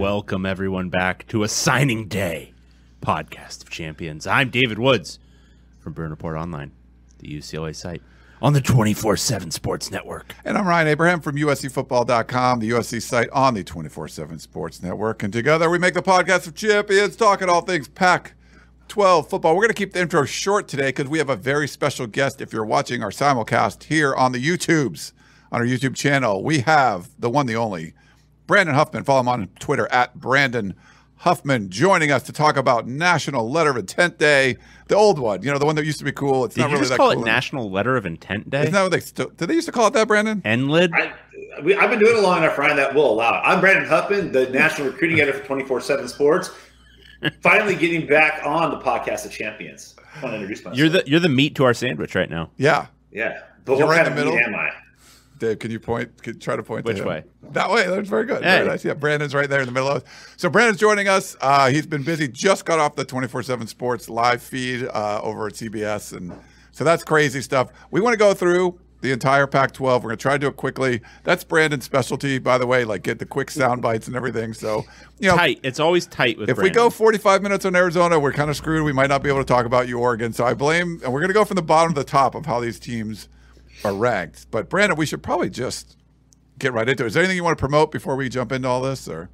Welcome everyone back to a signing day podcast of champions. I'm David Woods from Bruin Report Online, the UCLA site on the 24/7 Sports Network. And I'm Ryan Abraham from USCFootball.com, the USC site on the 24 7 Sports Network. And together we make the podcast of champions, talking all things Pac 12 football. We're going to keep the intro short today because we have a very special guest. If you're watching our simulcast here on the YouTubes, on our YouTube channel, we have the one, the only, Brandon Huffman. Follow him on Twitter at Brandon Huffman joining us to talk about National Letter of Intent Day, the old one, you know, the one that used to be cool. It's Did not you really just that call cool it National Letter of Intent Day? Isn't that what they still, did they used to call it that, Brandon? NLID? I, we, I've been doing it long enough, Ryan, that will allow it. I'm Brandon Huffman, the national recruiting editor for 24 7 Sports. Finally getting back on the podcast of champions. I want to introduce myself. You're the you're the meat to our sandwich right now. Yeah. yeah. But You're what right kind in the of meat middle. am I? Dave, can you point? Can, try to point to Which him. way? That way. That's very good. Hey. Very nice. Yeah, Brandon's right there in the middle of it. So Brandon's joining us. Uh, he's been busy. Just got off the 24/7 Sports live feed uh, over at CBS, and so that's crazy stuff. We want to go through the entire Pac-12. We're going to try to do it quickly. That's Brandon's specialty, by the way. Like get the quick sound bites and everything. So you know, Tight. It's always tight with if we go 45 minutes on Arizona, we're kind of screwed. We might not be able to talk about you, Oregon. So I blame, and we're going to go from the bottom to the top of how these teams are ranked. But Brandon, we should probably just get right into it. Is there anything you want to promote before we jump into all this? Or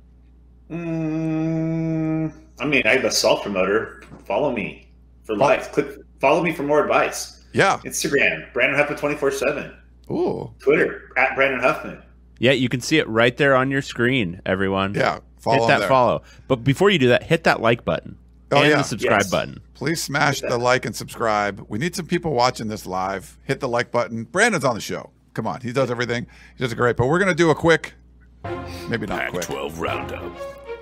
Mm, I mean, I have a self promoter. Follow me for likes. Click follow me for more advice. yeah, Instagram, Brandon Huffman 24 7. ooh, Twitter, at Brandon Huffman. yeah, you can see it right there on your screen, everyone. yeah. Follow hit that there. follow. But before you do that, hit that like button Oh, and yeah. the subscribe Yes. button. Please smash the like and subscribe. We need some people watching this live. Hit the like button. Brandon's on the show. Come on, he does everything. He does it great. But we're going to do a quick, maybe not quick. 12 roundup.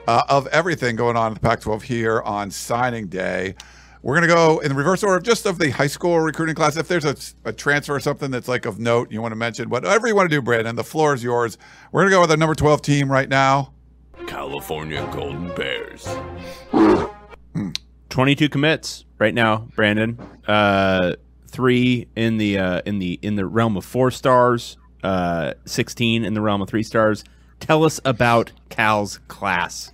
uh, of everything going on in the Pac 12 here on signing day. We're going to go in the reverse order of just of the high school recruiting class. If there's a, a transfer or something that's like of note you want to mention, whatever you want to do, Brandon, the floor is yours. We're going to go with our number 12 team right now. California Golden Bears. 22 commits right now, Brandon. Uh, three in the uh, in the in the realm of four stars. Uh, 16 in the realm of three stars. Tell us about Cal's class.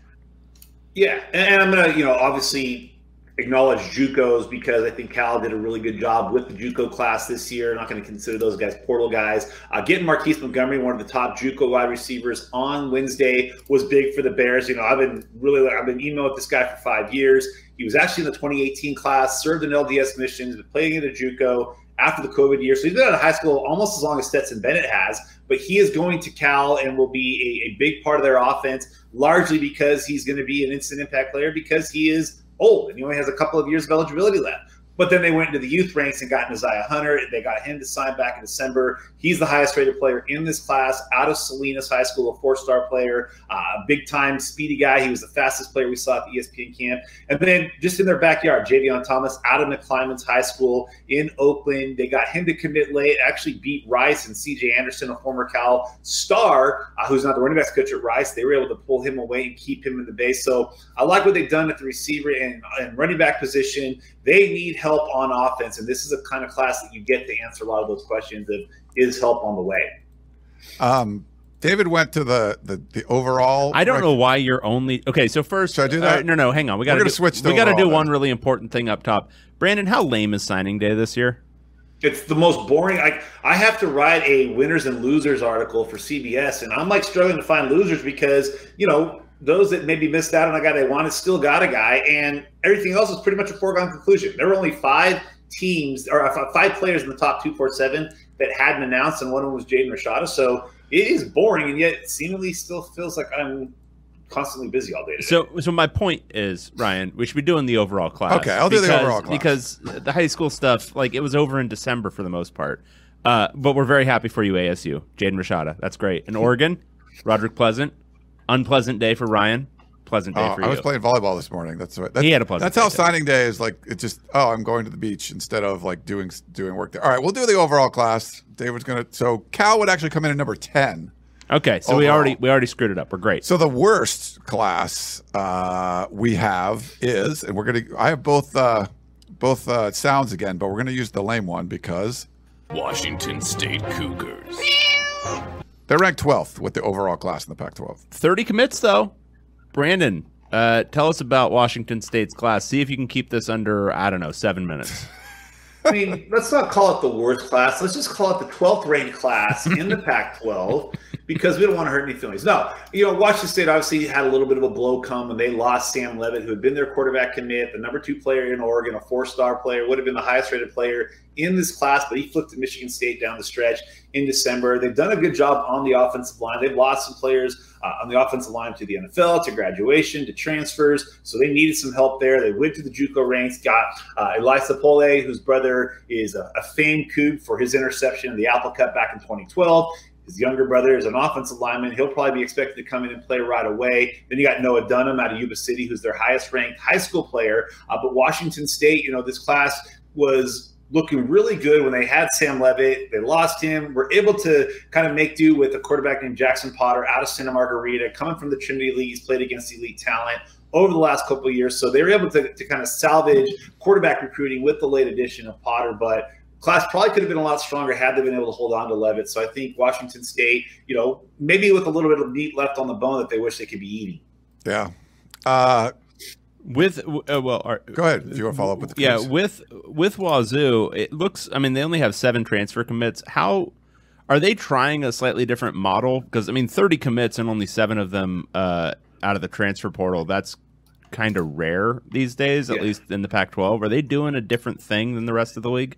Yeah, and, I'm gonna, you know, obviously acknowledge JUCOs because I think Cal did a really good job with the JUCO class this year. not going to consider those guys portal guys. Uh, getting Marquise Montgomery, one of the top JUCO wide receivers, on Wednesday was big for the Bears. You know, I've been really, I've been emailing with this guy for five years. He was actually in the 2018 class, served in LDS missions, been playing in the JUCO after the COVID year. So he's been out of high school almost as long as Stetson Bennett has, but he is going to Cal and will be a, a big part of their offense, largely because he's going to be an instant impact player because he is old and he only has a couple of years of eligibility left. But then they went into the youth ranks and got Isaiah Hunter. They got him to sign back in December. He's the highest rated player in this class out of Salinas High School, a four star player, uh, big time speedy guy. He was the fastest player we saw at the ESPN camp. And then just in their backyard, Javion Thomas out of McClymonds High School in Oakland. They got him to commit late, actually beat Rice and CJ Anderson, a former Cal star, uh, who's not the running backs coach at Rice. They were able to pull him away and keep him in the base. So I like what they've done at the receiver and, and running back position. They need help on offense, and this is a kind of class that you get to answer a lot of those questions of is help on the way. Um, David went to the the, the overall. I don't rec- know why you're only okay. So first, Should I do that? uh, no, no, hang on. We got to switch We got to do overall one then. really important thing up top. Brandon, how lame is signing day this year? It's the most boring. I I have to write a winners and losers article for CBS, and I'm like struggling to find losers because you know those that maybe missed out on a guy they wanted still got a guy, and everything else is pretty much a foregone conclusion. There were only five teams or uh, five players in the top two, four, seven that hadn't announced, and one of them was Jaden Rashada. So it is boring, and yet seemingly still feels like I'm constantly busy all day. Today. So, so my point is, Ryan, we should be doing the overall class. Okay, I'll do the overall class. because the high school stuff, like it was over in December for the most part. Uh, but we're very happy for you, ASU, Jaden Rashada. That's great. In Oregon, Roderick Pleasant, unpleasant day for Ryan, pleasant day Oh, for you. I you. was playing volleyball this morning. That's what. That, He had a pleasant That's how day, signing day is. Like it just. Oh, I'm going to the beach instead of like doing doing work there. All right, we'll do the overall class. David's gonna. So Cal would actually come in at number ten. okay, so we already we already screwed it up. We're great. So the worst class uh, we have is, and we're gonna. I have both uh, both uh, sounds again, but we're gonna use the lame one because Washington State Cougars. They're ranked 12th with the overall class in the Pac-12. 30 commits though. Brandon, uh, tell us about Washington State's class. See if you can keep this under I don't know seven minutes. I mean, let's not call it the worst class. Let's just call it the 12th ranked class in the Pac 12 because we don't want to hurt any feelings. No, you know, Washington State obviously had a little bit of a blow come when they lost Sam Leavitt, who had been their quarterback commit, the number two player in Oregon, a four star player, would have been the highest rated player in this class, but he flipped to Michigan State down the stretch in December. They've done a good job on the offensive line. They've lost some players uh, on the offensive line to the NFL, to graduation, to transfers. So they needed some help there. They went to the JUCO ranks, got uh, Elisa Pole, whose brother is a, a famed Coug for his interception in the Apple Cup back in 2012. His younger brother is an offensive lineman. He'll probably be expected to come in and play right away. Then you got Noah Dunham out of Yuba City, who's their highest ranked high school player. Uh, but Washington State, you know, this class was looking really good when they had Sam Leavitt. They lost him. Were able to kind of make do with a quarterback named Jackson Potter out of Santa Margarita, coming from the Trinity League. He's played against elite talent over the last couple years. So they were able to, to kind of salvage quarterback recruiting with the late addition of Potter. But class probably could have been a lot stronger had they been able to hold on to Leavitt. So I think Washington State, you know, maybe with a little bit of meat left on the bone that they wish they could be eating. Yeah. Uh, With uh, well, our, go ahead if you want to follow up with the yeah, with with Wazoo, it looks. I mean, they only have seven transfer commits. How are they trying a slightly different model? Because I mean, thirty commits and only seven of them uh, out of the transfer portal. That's kind of rare these days, at Yeah. least in the Pac-12. Are they doing a different thing than the rest of the league?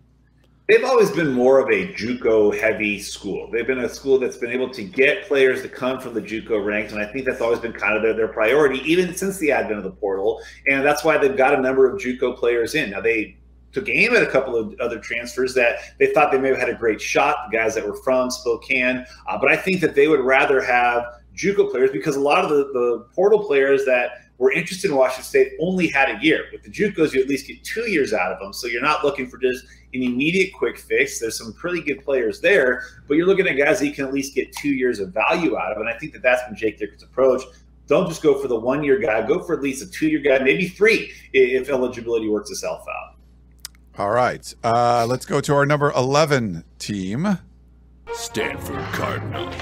They've always been more of a JUCO heavy school. They've been a school that's been able to get players to come from the JUCO ranks, and I think that's always been kind of their, their priority, even since the advent of the portal. And that's why they've got a number of JUCO players in. Now they took aim at a couple of other transfers that they thought they may have had a great shot, the guys that were from Spokane. Uh, but I think that they would rather have JUCO players because a lot of the, the portal players that were interested in Washington State only had a year. With the JUCOs, you at least get two years out of them, so you're not looking for just an immediate quick fix. There's some pretty good players there, but you're looking at guys that you can at least get two years of value out of, and I think that that's been Jake Dickert's approach. Don't just go for the one year guy. Go for at least a two year guy, maybe three if eligibility works itself out. All right. Uh, let's go to our number 11 team. Stanford Cardinal.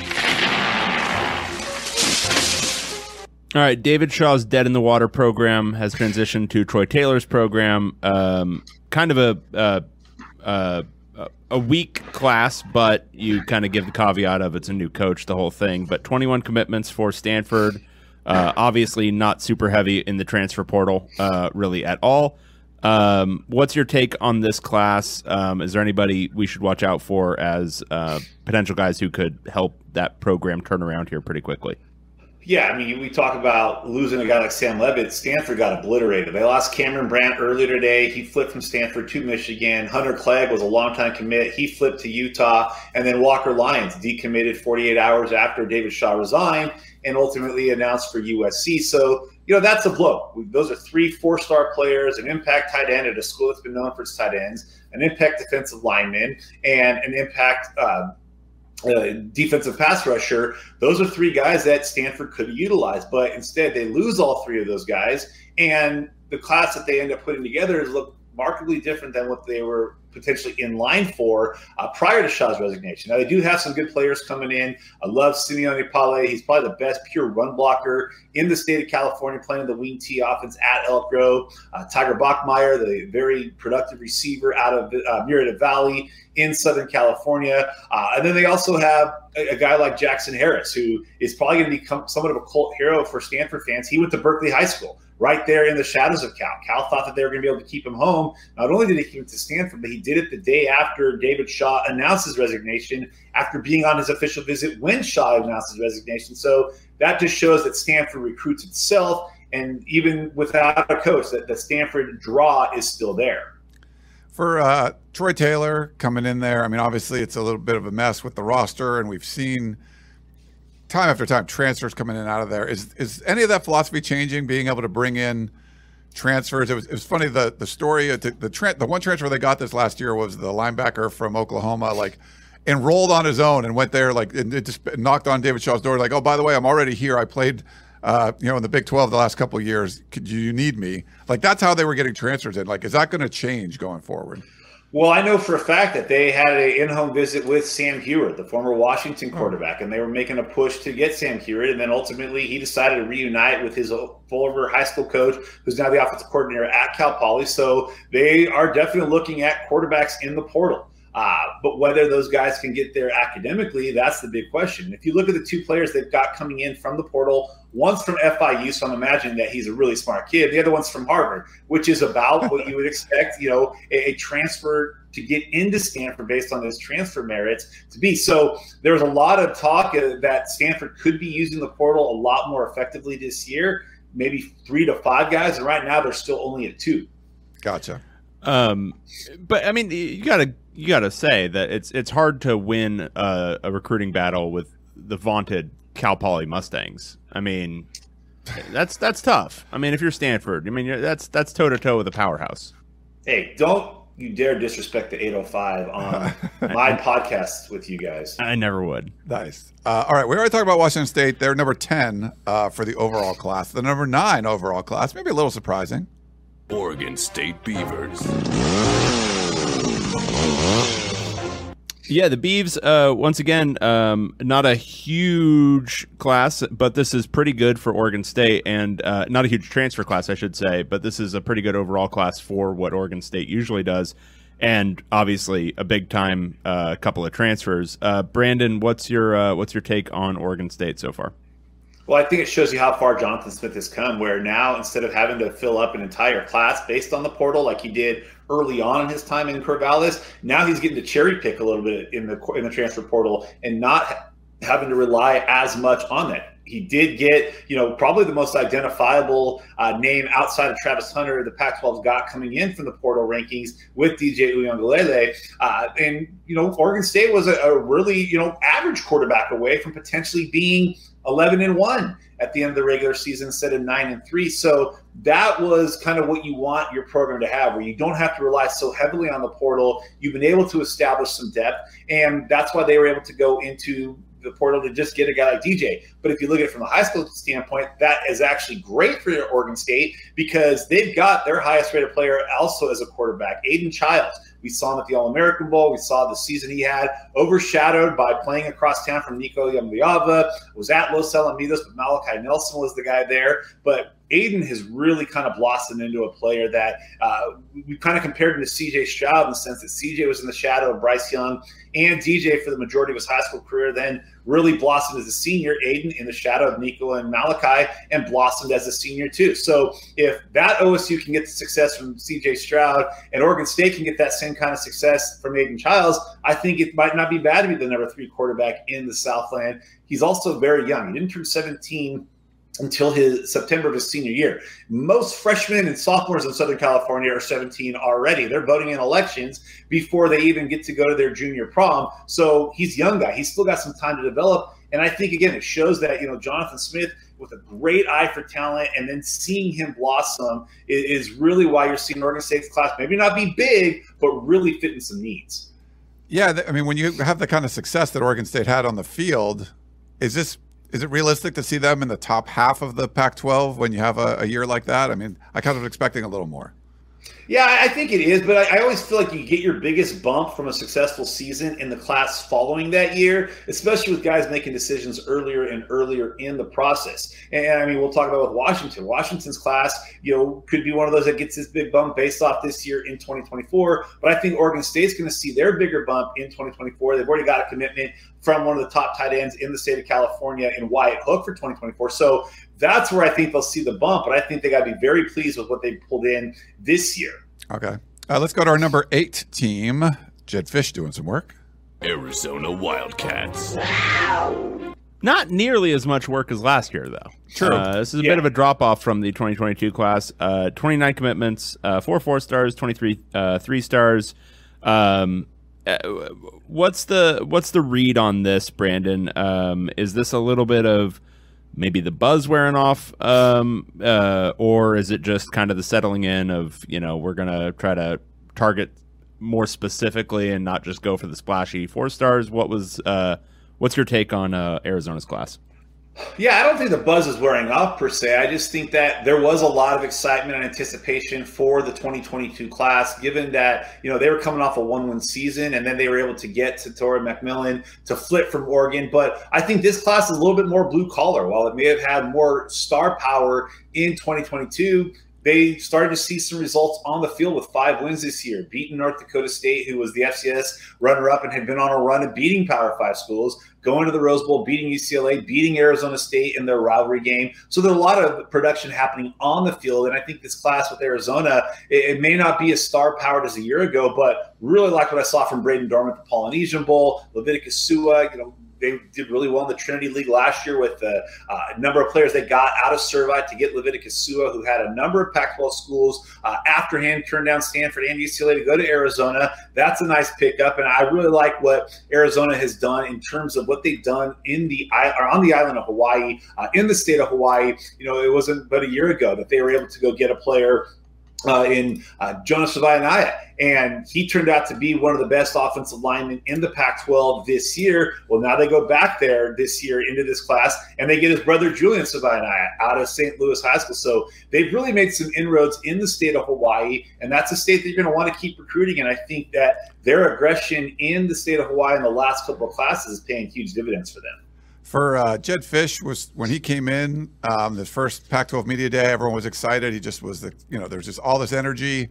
All right, David Shaw's Dead in the Water program has transitioned to Troy Taylor's program. Um, kind of a uh, uh, a weak class, but you kind of give the caveat of it's a new coach, the whole thing. But 21 commitments for Stanford. Uh, obviously, not super heavy in the transfer portal, uh, really at all. Um, what's your take on this class? Um, is there anybody we should watch out for as uh, potential guys who could help that program turn around here pretty quickly? Yeah, I mean, we talk about losing a guy like Sam Leavitt. Stanford got obliterated. They lost Cameron Brandt earlier today. He flipped from Stanford to Michigan. Hunter Clegg was a longtime commit. He flipped to Utah. And then Walker Lyons decommitted 48 hours after David Shaw resigned and ultimately announced for USC. So, you know, that's a blow. Those are three four star players, an impact tight end at a school that's been known for its tight ends, an impact defensive lineman, and an impact. Uh, uh, defensive pass rusher, those are three guys that Stanford could utilize, but instead they lose all three of those guys, and the class that they end up putting together is look markedly different than what they were potentially in line for uh, prior to Shaw's resignation. Now they do have some good players coming in. I love Simione Pale. He's probably the best pure run blocker in the state of California, playing the wing T offense at Elk Grove. Uh, Tiger Bachmeier, the very productive receiver out of uh, Murrieta Valley in Southern California. Uh, and then they also have a, a, guy like Jackson Harris, who is probably going to become somewhat of a cult hero for Stanford fans. He went to Berkeley High School right there in the shadows of Cal. Cal thought that they were going to be able to keep him home. Not only did he keep him to Stanford, but he did it the day after David Shaw announced his resignation after being on his official visit when Shaw announced his resignation. So that just shows that Stanford recruits itself. And even without a coach, that the Stanford draw is still there. For uh, Troy Taylor coming in there, I mean, obviously it's a little bit of a mess with the roster, and we've seen – time after time transfers coming in and out of there. Is is any of that philosophy changing? Being able to bring in transfers. It was, it was funny the the story the the, tra- the one transfer they got this last year was the linebacker from Oklahoma like enrolled on his own and went there like and it just knocked on David Shaw's door like oh by the way I'm already here I played uh, you know in the Big 12 the last couple years could you need me like that's how they were getting transfers in like is that going to change going forward? Well, I know for a fact that they had an in-home visit with Sam Huard, the former Washington hmm. quarterback, and they were making a push to get Sam Huard. And then ultimately, he decided to reunite with his former high school coach, who's now the offensive coordinator at Cal Poly. So they are definitely looking at quarterbacks in the portal. Uh, but whether those guys can get there academically, that's the big question. If you look at the two players they've got coming in from the portal, one's from FIU, so I'm imagining that he's a really smart kid. The other one's from Harvard, which is about what you would expect, you know, a, a transfer to get into Stanford based on his transfer merits to be. So there was a lot of talk that Stanford could be using the portal a lot more effectively this year, maybe three to five guys. And right now they're still only at two. Gotcha. Um, but I mean, you gotta you gotta say that it's it's hard to win a, a recruiting battle with the vaunted Cal Poly Mustangs. I mean, that's that's tough. I mean, if you're Stanford, I mean, that's that's toe to toe with a powerhouse. Hey, don't you dare disrespect the 805 on my podcast with you guys. I never would. Nice. Uh, all right, we already talked about Washington State. They're number 10 uh, for the overall class. The number nine overall class, maybe a little surprising. Oregon State Beavers. Yeah, the Beavs, uh, once again, um, not a huge class, but this is pretty good for Oregon State, and uh, not a huge transfer class, I should say, but this is a pretty good overall class for what Oregon State usually does, and obviously a big time uh, couple of transfers. Uh, Brandon, what's your uh, what's your take on Oregon State so far? Well, I think it shows you how far Jonathan Smith has come, where now instead of having to fill up an entire class based on the portal like he did early on in his time in Corvallis, now he's getting to cherry pick a little bit in the in the transfer portal and not having to rely as much on that. He did get, you know, probably the most identifiable uh, name outside of Travis Hunter the Pac-12's got coming in from the portal rankings with DJ Uiagalelei. Uh, and, you know, Oregon State was a, a really, you know, average quarterback away from potentially being – 11 and 1 at the end of the regular season instead of 9 and 3 so that was kind of what you want your program to have where you don't have to rely so heavily on the portal you've been able to establish some depth and that's why they were able to go into the portal to just get a guy like DJ. But if you look at it from a high school standpoint, that is actually great for Oregon State because they've got their highest rated player also as a quarterback, Aidan Chiles. We saw him at the All American Bowl. We saw the season he had, overshadowed by playing across town from Nico Iamaleava. Was at Los Alamitos, but Malachi Nelson was the guy there. But Aidan has really kind of blossomed into a player that uh, we kind of compared him to CJ Stroud in the sense that CJ was in the shadow of Bryce Young and DJ for the majority of his high school career, then really blossomed as a senior. Aidan, in the shadow of Nico and Malachi and blossomed as a senior too. So if that OSU can get the success from CJ Stroud and Oregon State can get that same kind of success from Aidan Chiles, I think it might not be bad to be the number three quarterback in the Southland. He's also very young. He didn't turn 17 until his September of his senior year. Most freshmen and sophomores in Southern California are 17 already. They're voting in elections before they even get to go to their junior prom. So he's young guy. He's still got some time to develop. And I think again, it shows that you know Jonathan Smith with a great eye for talent, and then seeing him blossom is, really why you're seeing Oregon State's class maybe not be big, but really fitting some needs. Yeah, I mean, when you have the kind of success that Oregon State had on the field, is this is it realistic to see them in the top half of the Pac-12 when you have a, a year like that? I mean, I kind of expecting a little more. Yeah, I think it is, but I, I, always feel like you get your biggest bump from a successful season in the class following that year, especially with guys making decisions earlier and earlier in the process. And, I mean, we'll talk about with Washington. Washington's class, you know, could be one of those that gets this big bump based off this year in 2024. But I think Oregon State's going to see their bigger bump in 2024. They've already got a commitment from one of the top tight ends in the state of California in Wyatt Hook for 2024. So that's where I think they'll see the bump. But I think they got to be very pleased with what they pulled in this year. Okay. Uh, let's go to our number eight team. Jedd Fisch doing some work. Arizona Wildcats. Not nearly as much work as last year, though. True. Uh, this is a Yeah. bit of a drop off from the 2022 class. Uh, 29 commitments, uh, four four stars, 23 uh, three stars. Um, uh, what's the what's the read on this, Brandon? Um, is this a little bit of maybe the buzz wearing off, um, uh, or is it just kind of the settling in of you know we're gonna try to target more specifically and not just go for the splashy four stars? What was uh, what's your take on uh, Arizona's class? Yeah, I don't think the buzz is wearing off per se. I just think that there was a lot of excitement and anticipation for the 2022 class, given that you know they were coming off a one-win season, and then they were able to get Tetairoa McMillan to flip from Oregon. But I think this class is a little bit more blue collar. While it may have had more star power in 2022, they started to see some results on the field with five wins this year, beating North Dakota State, who was the FCS runner-up and had been on a run of beating Power Five schools, going to the Rose Bowl, beating UCLA, beating Arizona State in their rivalry game. So there's a lot of production happening on the field, and I think this class with Arizona, it, it may not be as star-powered as a year ago, but really like what I saw from Brayden Dorman at the Polynesian Bowl, Leviticus Sua, you know, they did really well in the Trinity League last year with a uh, number of players they got out of Servite to get Leviticus Sua, who had a number of Pac-12 schools uh, after him turned down Stanford and UCLA to go to Arizona. That's a nice pickup, and I really like what Arizona has done in terms of what they've done in the or on the island of Hawaii, uh, in the state of Hawaii. You know, it wasn't but a year ago that they were able to go get a player uh, in uh, Jonas Savaiinaea, and he turned out to be one of the best offensive linemen in the Pac-12 this year. Well, now they go back there this year into this class, and they get his brother Julian Savaiinaea out of St. Louis High School. So they've really made some inroads in the state of Hawaii, and that's a state that you're going to want to keep recruiting. And I think that their aggression in the state of Hawaii in the last couple of classes is paying huge dividends for them. For uh, Jedd Fisch was when he came in, um, the first Pac-12 media day, everyone was excited. He just was the, you know, there's just all this energy,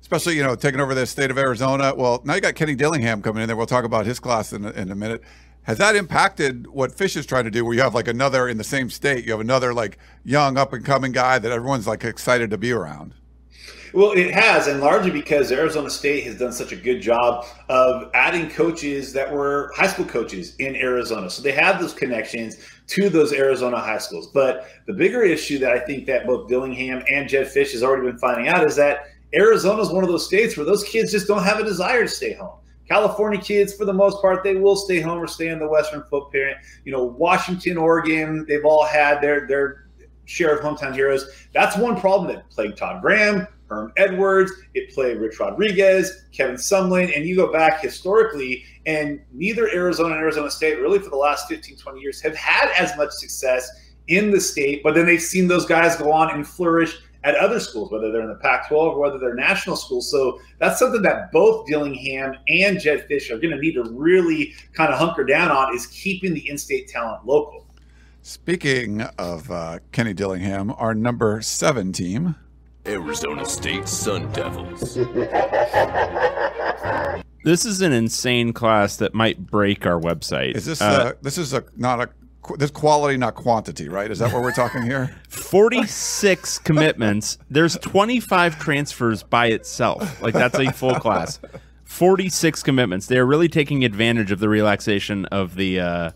especially you know taking over the state of Arizona. Well, now you got Kenny Dillingham coming in there. We'll talk about his class in, in a minute. Has that impacted what Fisch is trying to do? Where you have like another in the same state, you have another like young up and coming guy that everyone's like excited to be around. Well, it has, and largely because Arizona State has done such a good job of adding coaches that were high school coaches in Arizona. So they have those connections to those Arizona high schools. But the bigger issue that I think that both Dillingham and Jedd Fisch has already been finding out is that Arizona is one of those states where those kids just don't have a desire to stay home. California kids, for the most part, they will stay home or stay in the Western footprint. You know, Washington, Oregon, they've all had their their share of hometown heroes. That's one problem that plagued Todd Graham, Herm Edwards, it played Rich Rodriguez, Kevin Sumlin, and you go back historically, and neither Arizona and Arizona State really for the last 15, 20 years have had as much success in the state, but then they've seen those guys go on and flourish at other schools, whether they're in the Pac 12 or whether they're national schools. So that's something that both Dillingham and Jedd Fisch are going to need to really kind of hunker down on is keeping the in state talent local. Speaking of uh, Kenny Dillingham, our number seven team. Arizona State Sun Devils. This is an insane class that might break our website. Is this Uh, uh, this is a not a this quality not quantity right? Is that what we're talking here? 46 commitments. There's 25 transfers by itself. Like that's a full class. 46 commitments. They're really taking advantage of the relaxation of the uh,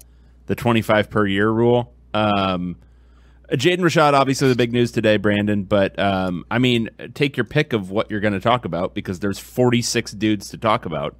the 25 per year rule. Um, Jaden Rashada, obviously the big news today, Brandon. But um, I mean, take your pick of what you're going to talk about because there's 46 dudes to talk about.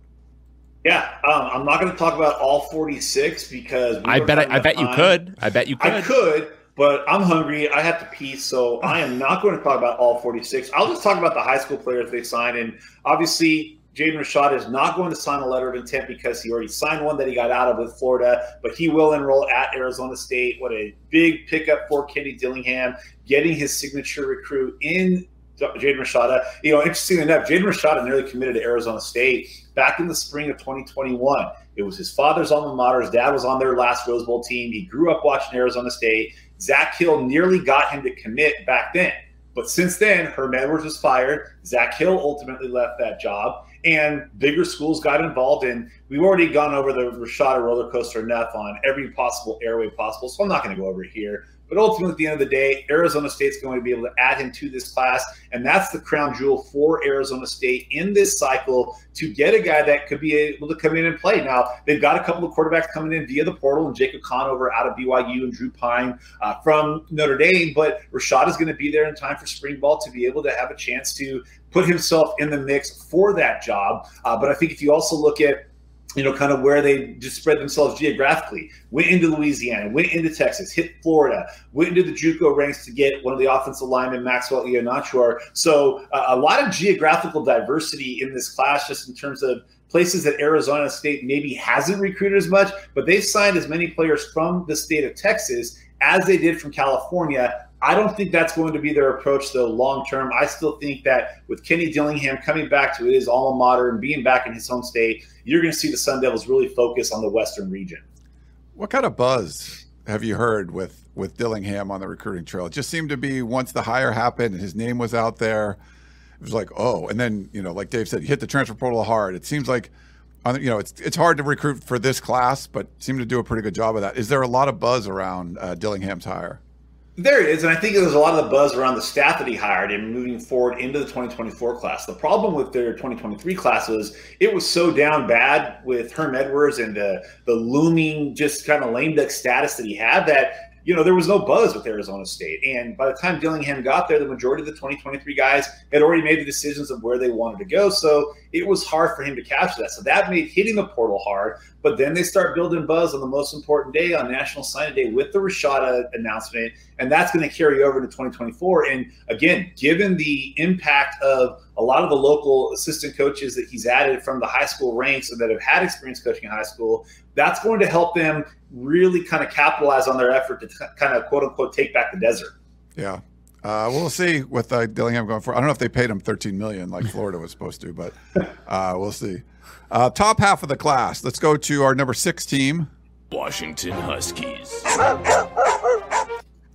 Yeah, um, I'm not going to talk about all 46 because we I bet. I, I bet you could. I bet you could. I could, but I'm hungry. I have to pee, so I am not going to talk about all 46. I'll just talk about the high school players they signed, and obviously. Jaden Rashada is not going to sign a letter of intent because he already signed one that he got out of with Florida, but he will enroll at Arizona State. What a big pickup for Kenny Dillingham, getting his signature recruit in Jaden Rashada. You know, interesting enough, Jaden Rashada nearly committed to Arizona State back in the spring of 2021. It was his father's alma mater. His dad was on their last Rose Bowl team. He grew up watching Arizona State. Zach Hill nearly got him to commit back then. But since then, Herm Edwards was fired. Zach Hill ultimately left that job, and bigger schools got involved. And we've already gone over the Rashada roller coaster enough on every possible airway possible, so I'm not going to go over here. But ultimately, at the end of the day, Arizona State's going to be able to add him to this class. And that's the crown jewel for Arizona State in this cycle to get a guy that could be able to come in and play. Now, they've got a couple of quarterbacks coming in via the portal and Jacob Conover out of BYU and Drew Pyne uh, from Notre Dame. But Rashad is going to be there in time for spring ball to be able to have a chance to put himself in the mix for that job. Uh, but I think if you also look at you know, kind of where they just spread themselves geographically. Went into Louisiana, went into Texas, hit Florida, went into the JUCO ranks to get one of the offensive linemen, Maxwell Ihenacho. So uh, a lot of geographical diversity in this class, just in terms of places that Arizona State maybe hasn't recruited as much, but they've signed as many players from the state of Texas as they did from California. I don't think that's going to be their approach, though, long term. I still think that with Kenny Dillingham coming back to his alma mater and being back in his home state, you're going to see the Sun Devils really focus on the Western region. What kind of buzz have you heard with with Dillingham on the recruiting trail? It just seemed to be once the hire happened and his name was out there, it was like, oh, and then you know, like Dave said, you hit the transfer portal hard. It seems like you know, it's it's hard to recruit for this class, but seem to do a pretty good job of that. Is there a lot of buzz around uh, Dillingham's hire? There it is, and I think there's a lot of the buzz around the staff that he hired and moving forward into the 2024 class. The problem with their 2023 class was it was so down bad with Herm Edwards and the the looming just kind of lame duck status that he had that you know, there was no buzz with Arizona State. And by the time Dillingham got there, the majority of the 2023 guys had already made the decisions of where they wanted to go. So it was hard for him to capture that. So that made hitting the portal hard. But then they start building buzz on the most important day on National Signing Day with the Rashada announcement. And that's going to carry over to 2024. And again, given the impact of a lot of the local assistant coaches that he's added from the high school ranks and that have had experience coaching in high school, that's going to help them really kind of capitalize on their effort to t- kind of quote unquote take back the desert. Yeah. Uh, we'll see with uh, Dillingham going for. I don't know if they paid him 13 million like Florida was supposed to, but uh, we'll see. Uh, top half of the class. Let's go to our number six team, Washington Huskies.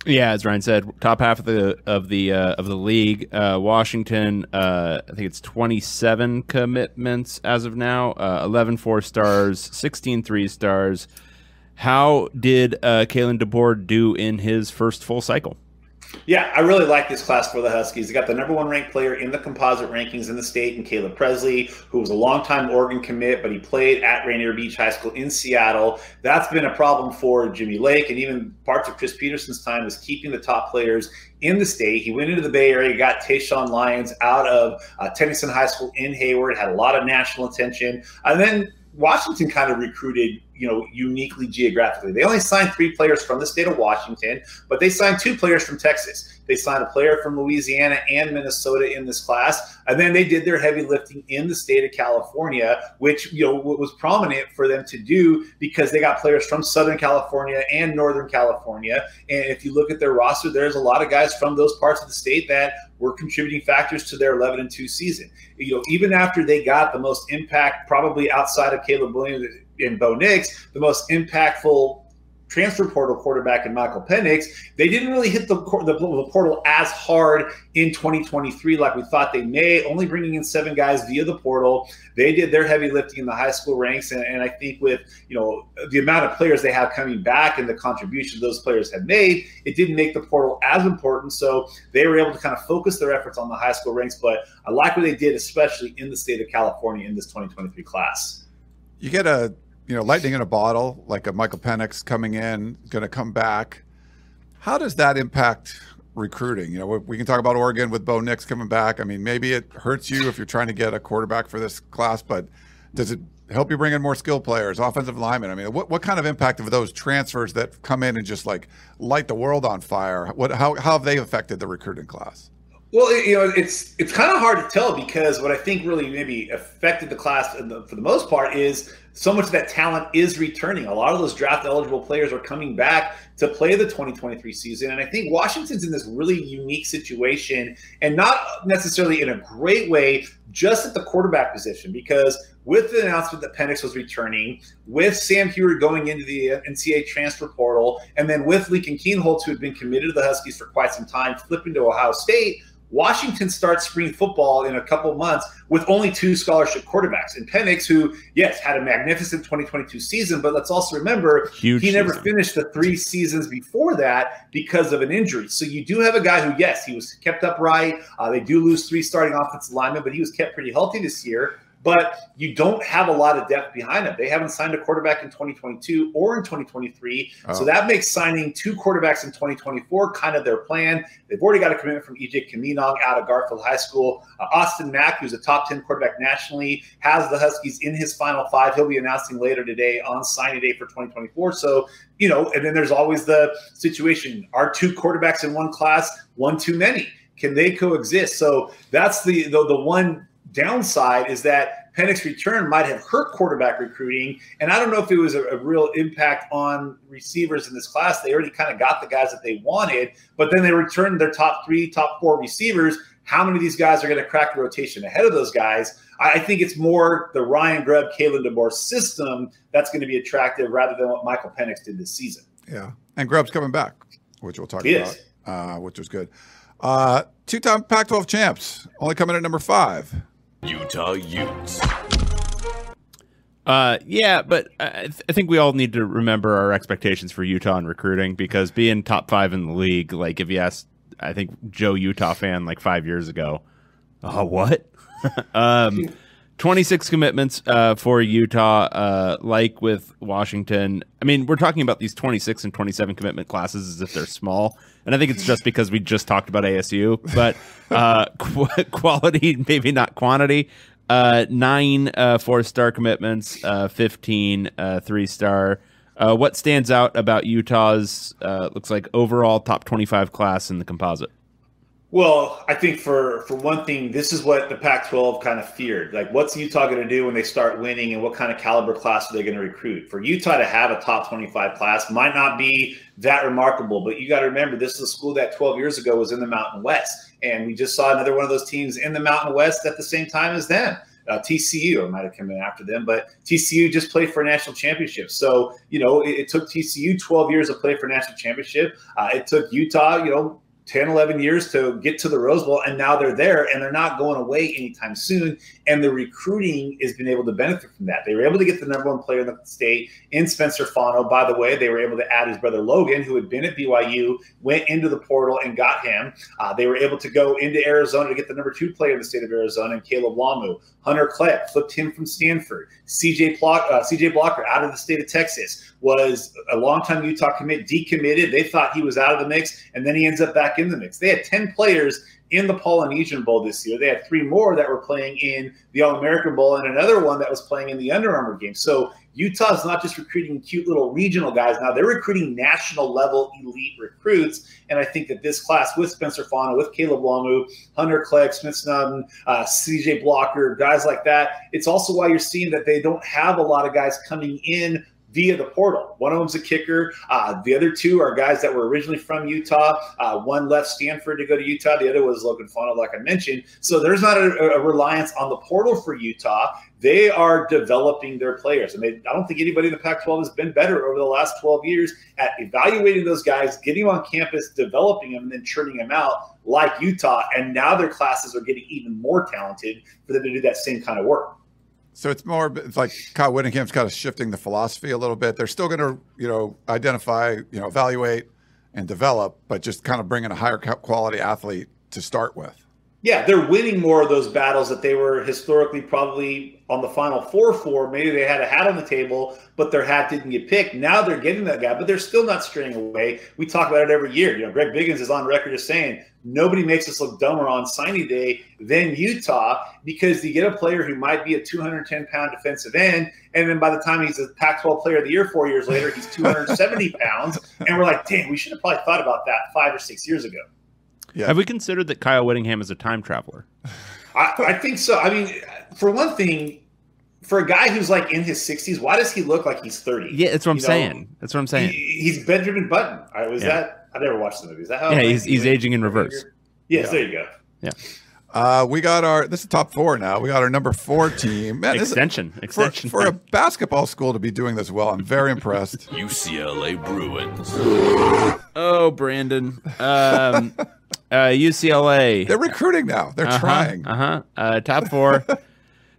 Yeah, as Ryan said, top half of the of the uh, of the league. Uh, Washington, uh, I think it's 27 commitments as of now. Uh, 11 four stars, 16 three stars. How did uh, Kalen DeBoer do in his first full cycle? Yeah, I really like this class for the Huskies. They got the number one ranked player in the composite rankings in the state, and Caleb Presley, who was a longtime Oregon commit, but he played at Rainier Beach High School in Seattle. That's been a problem for Jimmy Lake, and even parts of Chris Petersen's time is keeping the top players in the state. He went into the Bay Area, got Tayshawn Lyons out of uh, Tennyson High School in Hayward, had a lot of national attention, and then Washington kind of recruited you know, uniquely geographically. They only signed three players from the state of Washington, but they signed two players from Texas. They signed a player from Louisiana and Minnesota in this class, and then they did their heavy lifting in the state of California, which you know was prominent for them to do because they got players from Southern California and Northern California. And if you look at their roster, there's a lot of guys from those parts of the state that were contributing factors to their 11 and 2 season. You know, even after they got the most impact, probably outside of Caleb Williams in Bo Nix, the most impactful transfer portal quarterback in Michael Penix, they didn't really hit the, the, the, portal as hard in 2023 like we thought they may, only bringing in seven guys via the portal. They did their heavy lifting in the high school ranks. And, and I think with, you know, the amount of players they have coming back and the contribution those players have made, it didn't make the portal as important. So they were able to kind of focus their efforts on the high school ranks. But I like what they did, especially in the state of California in this 2023 class. You get a you know, lightning in a bottle, like a Michael Penix coming in, going to come back. How does that impact recruiting? You know, we can talk about Oregon with Bo Nix coming back. I mean, maybe it hurts you if you're trying to get a quarterback for this class, but does it help you bring in more skill players, offensive linemen? I mean, what, what kind of impact of those transfers that come in and just like light the world on fire? What how, how have they affected the recruiting class? Well, you know, it's it's kind of hard to tell because what I think really maybe affected the class for the most part is so much of that talent is returning. A lot of those draft eligible players are coming back to play the 2023 season. And I think Washington's in this really unique situation and not necessarily in a great way, just at the quarterback position, because with the announcement that Penix was returning, with Sam Huard going into the NCAA transfer portal, and then with Lincoln Kienholz, who had been committed to the Huskies for quite some time, flipping to Ohio State, Washington starts spring football in a couple months with only two scholarship quarterbacks. And Penix, who, yes, had a magnificent 2022 season, but let's also remember Huge he never season. finished the three seasons before that because of an injury. So you do have a guy who, yes, he was kept upright. Uh, they do lose three starting offensive linemen, but he was kept pretty healthy this year. But you don't have a lot of depth behind them. They haven't signed a quarterback in 2022 or in 2023. Oh. So that makes signing two quarterbacks in 2024 kind of their plan. They've already got a commitment from EJ Caminong out of Garfield High School. Uh, Austin Mack, who's a top 10 quarterback nationally, has the Huskies in his final five. He'll be announcing later today on signing day for 2024. So, you know, and then there's always the situation are two quarterbacks in one class one too many? Can they coexist? So that's the the, the one downside is that Penix return might have hurt quarterback recruiting. And I don't know if it was a, a real impact on receivers in this class. They already kind of got the guys that they wanted, but then they returned their top three, top four receivers. How many of these guys are going to crack the rotation ahead of those guys? I I think it's more the Ryan Grubb, Kalen DeBoer system that's going to be attractive rather than what Michael Penix did this season. Yeah, and Grubb's coming back, which we'll talk He about, uh, which was good. Uh, two-time Pac-12 champs, only coming at number five. Utah Utes. Uh, yeah, but I, th- I think we all need to remember our expectations for Utah in recruiting because being top five in the league, like if you asked, I think Joe Utah fan like five years ago, oh what? um, twenty six commitments uh, for Utah, uh, like with Washington. I mean, we're talking about these twenty six and twenty seven commitment classes as if they're small, and I think it's just because we just talked about ASU, but uh, qu- quality, maybe not quantity. Uh, nine uh, four star commitments, uh, 15 uh, three star. What stands out about Utah's looks like overall top 25 class in the composite? Well, I think for for one thing, this is what the Pac-12 kind of feared. Like, what's Utah going to do when they start winning, and what kind of caliber class are they going to recruit? For Utah to have a top 25 class might not be that remarkable, but you got to remember this is a school that 12 years ago was in the Mountain West, and we just saw another one of those teams in the Mountain West at the same time as them. Uh, TCU, might have come in after them, but TCU just played for a national championship. So, you know, it, it took TCU 12 years to play for a national championship. Uh, it took Utah, you know, 10, 11 years to get to the Rose Bowl, and now they're there and they're not going away anytime soon. And the recruiting has been able to benefit from that. They were able to get the number one player in the state in Spencer Fano. By the way, they were able to add his brother Logan, who had been at BYU, went into the portal and got him. Uh, they were able to go into Arizona to get the number two player in the state of Arizona, and Caleb Lomu. Hunter Clegg flipped him from Stanford. CJ, uh, CJ Blocker out of the state of Texas was a longtime Utah commit, decommitted. They thought he was out of the mix, and then he ends up back in the mix. They had 10 players in the Polynesian Bowl this year. They had three more that were playing in the All American Bowl and another one that was playing in the Under Armour game. So Utah's not just recruiting cute little regional guys now, they're recruiting national level elite recruits. And I think that this class with Spencer Fano, with Caleb Lomu, Hunter Clegg, Smith Snowden, uh, CJ Blocker, guys like that, it's also why you're seeing that they don't have a lot of guys coming in via the portal. One of them's a kicker. Uh, the other two are guys that were originally from Utah. Uh, one left Stanford to go to Utah. The other was Logan Fano, like I mentioned. So there's not a, a reliance on the portal for Utah. They are developing their players. And they, I don't think anybody in the Pac 12 has been better over the last 12 years at evaluating those guys, getting them on campus, developing them, and then churning them out like Utah. And now their classes are getting even more talented for them to do that same kind of work. So it's more it's like Kyle Whittingham's kind of shifting the philosophy a little bit. They're still going to, you know, identify, you know, evaluate and develop, but just kind of bringing a higher quality athlete to start with. Yeah, they're winning more of those battles that they were historically probably on the final four for. Maybe they had a hat on the table, but their hat didn't get picked. Now they're getting that guy, but they're still not straying away. We talk about it every year. You know, Greg Biggins is on record as saying nobody makes us look dumber on signing day than Utah because you get a player who might be a 210 pound defensive end, and then by the time he's a Pac-12 Player of the Year four years later, he's 270 pounds, and we're like, dang, we should have probably thought about that five or six years ago. Yeah. Have we considered that Kyle Whittingham is a time traveler? I, I think so. I mean, for one thing, for a guy who's like in his 60s, why does he look like he's 30? Yeah, that's what I'm You know, saying. That's what I'm saying. He, he's Benjamin Button. All right, was Yeah. that? I never watched the movie. Is that how? yeah, he's he's aging in reverse. Yes, there you go. Yeah. Uh, we got our this is top four now. We got our number four team. Man, this is- Extension, for, extension. for a basketball school to be doing this well, I'm very impressed. UCLA Bruins. oh, Brandon. Um, uh, UCLA. They're recruiting now. They're trying. Uh huh. Uh, top four.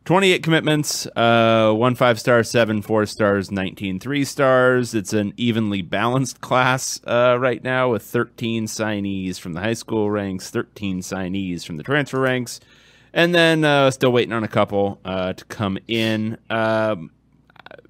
28 commitments, uh, one five star, seven four stars, 19 three stars. It's an evenly balanced class uh, right now with 13 signees from the high school ranks, 13 signees from the transfer ranks, and then uh, still waiting on a couple uh, to come in. Um,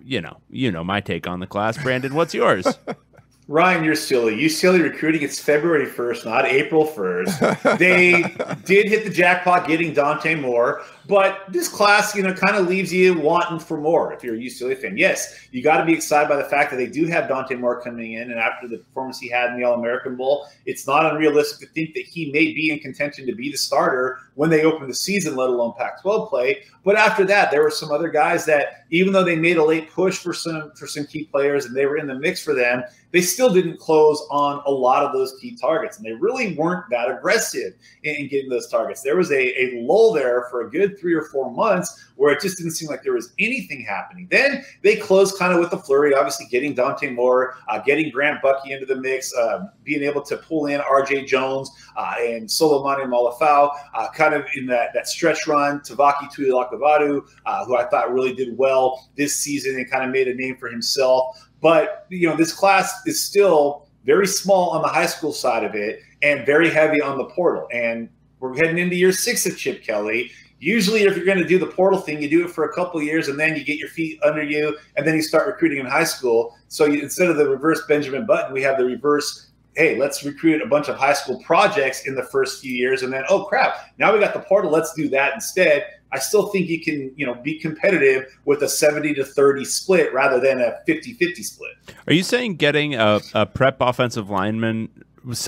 you know, you know my take on the class, Brandon. What's yours? Ryan, you're silly. UCLA recruiting, it's February 1st, not April 1st. They did hit the jackpot getting Dante Moore, but this class, you know, kind of leaves you wanting for more if you're a UCLA fan. Yes, you got to be excited by the fact that they do have Dante Moore coming in, and after the performance he had in the All American Bowl, it's not unrealistic to think that he may be in contention to be the starter when they open the season, let alone Pac 12 play. But after that, there were some other guys that, even though they made a late push for some for some key players and they were in the mix for them, they still didn't close on a lot of those key targets, and they really weren't that aggressive in, in getting those targets. There was a, a lull there for a good three or four months where it just didn't seem like there was anything happening. Then they closed kind of with the flurry, obviously getting Dante Moore, uh, getting Grant Bucky into the mix, uh, being able to pull in R.J. Jones uh, and Solomani Malafau, uh, kind of in that, that stretch run. Tavaki Tuilakavadu, uh, who I thought really did well this season and kind of made a name for himself. But you know, this class is still very small on the high school side of it and very heavy on the portal. And we're heading into year six of Chip Kelly. Usually, if you're going to do the portal thing, you do it for a couple years and then you get your feet under you and then you start recruiting in high school. So you, instead of the reverse Benjamin Button, we have the reverse. Hey, let's recruit a bunch of high school projects in the first few years, and then oh crap, now we got the portal. Let's do that instead. I still think you can, you know, be competitive with a 70 to 30 split rather than a 50-50 split. Are you saying getting a, a prep offensive lineman,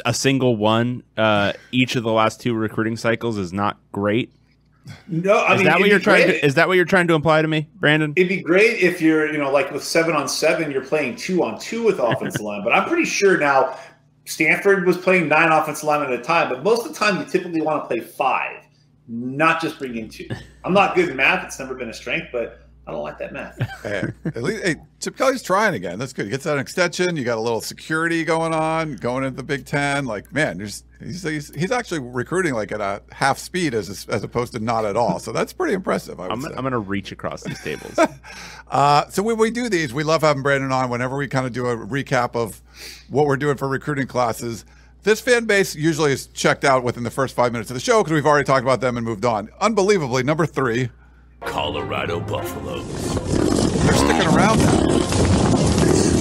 a single one, uh, each of the last two recruiting cycles is not great? No, I Is mean, that what you're trying great. to? Is that what you're trying to imply to me, Brandon? It'd be great if you're, you know, like with seven on seven, you're playing two on two with offensive line. But I'm pretty sure now Stanford was playing nine offensive linemen at a time, but most of the time you typically want to play five, not just bring in two. I'm not good at math; it's never been a strength, but I don't like that math. Hey, at least hey, Chip Kelly's trying again. That's good. He gets that extension. You got a little security going on, going into the Big Ten. Like, man, there's he's, he's, he's actually recruiting like at a half speed as as opposed to not at all. So that's pretty impressive. I would I'm. I'm going to reach across these tables. Uh, so when we do these, we love having Brandon on whenever we kind of do a recap of what we're doing for recruiting classes. This fan base usually is checked out within the first five minutes of the show because we've already talked about them and moved on. Unbelievably, number three, Colorado Buffaloes. they're sticking around now.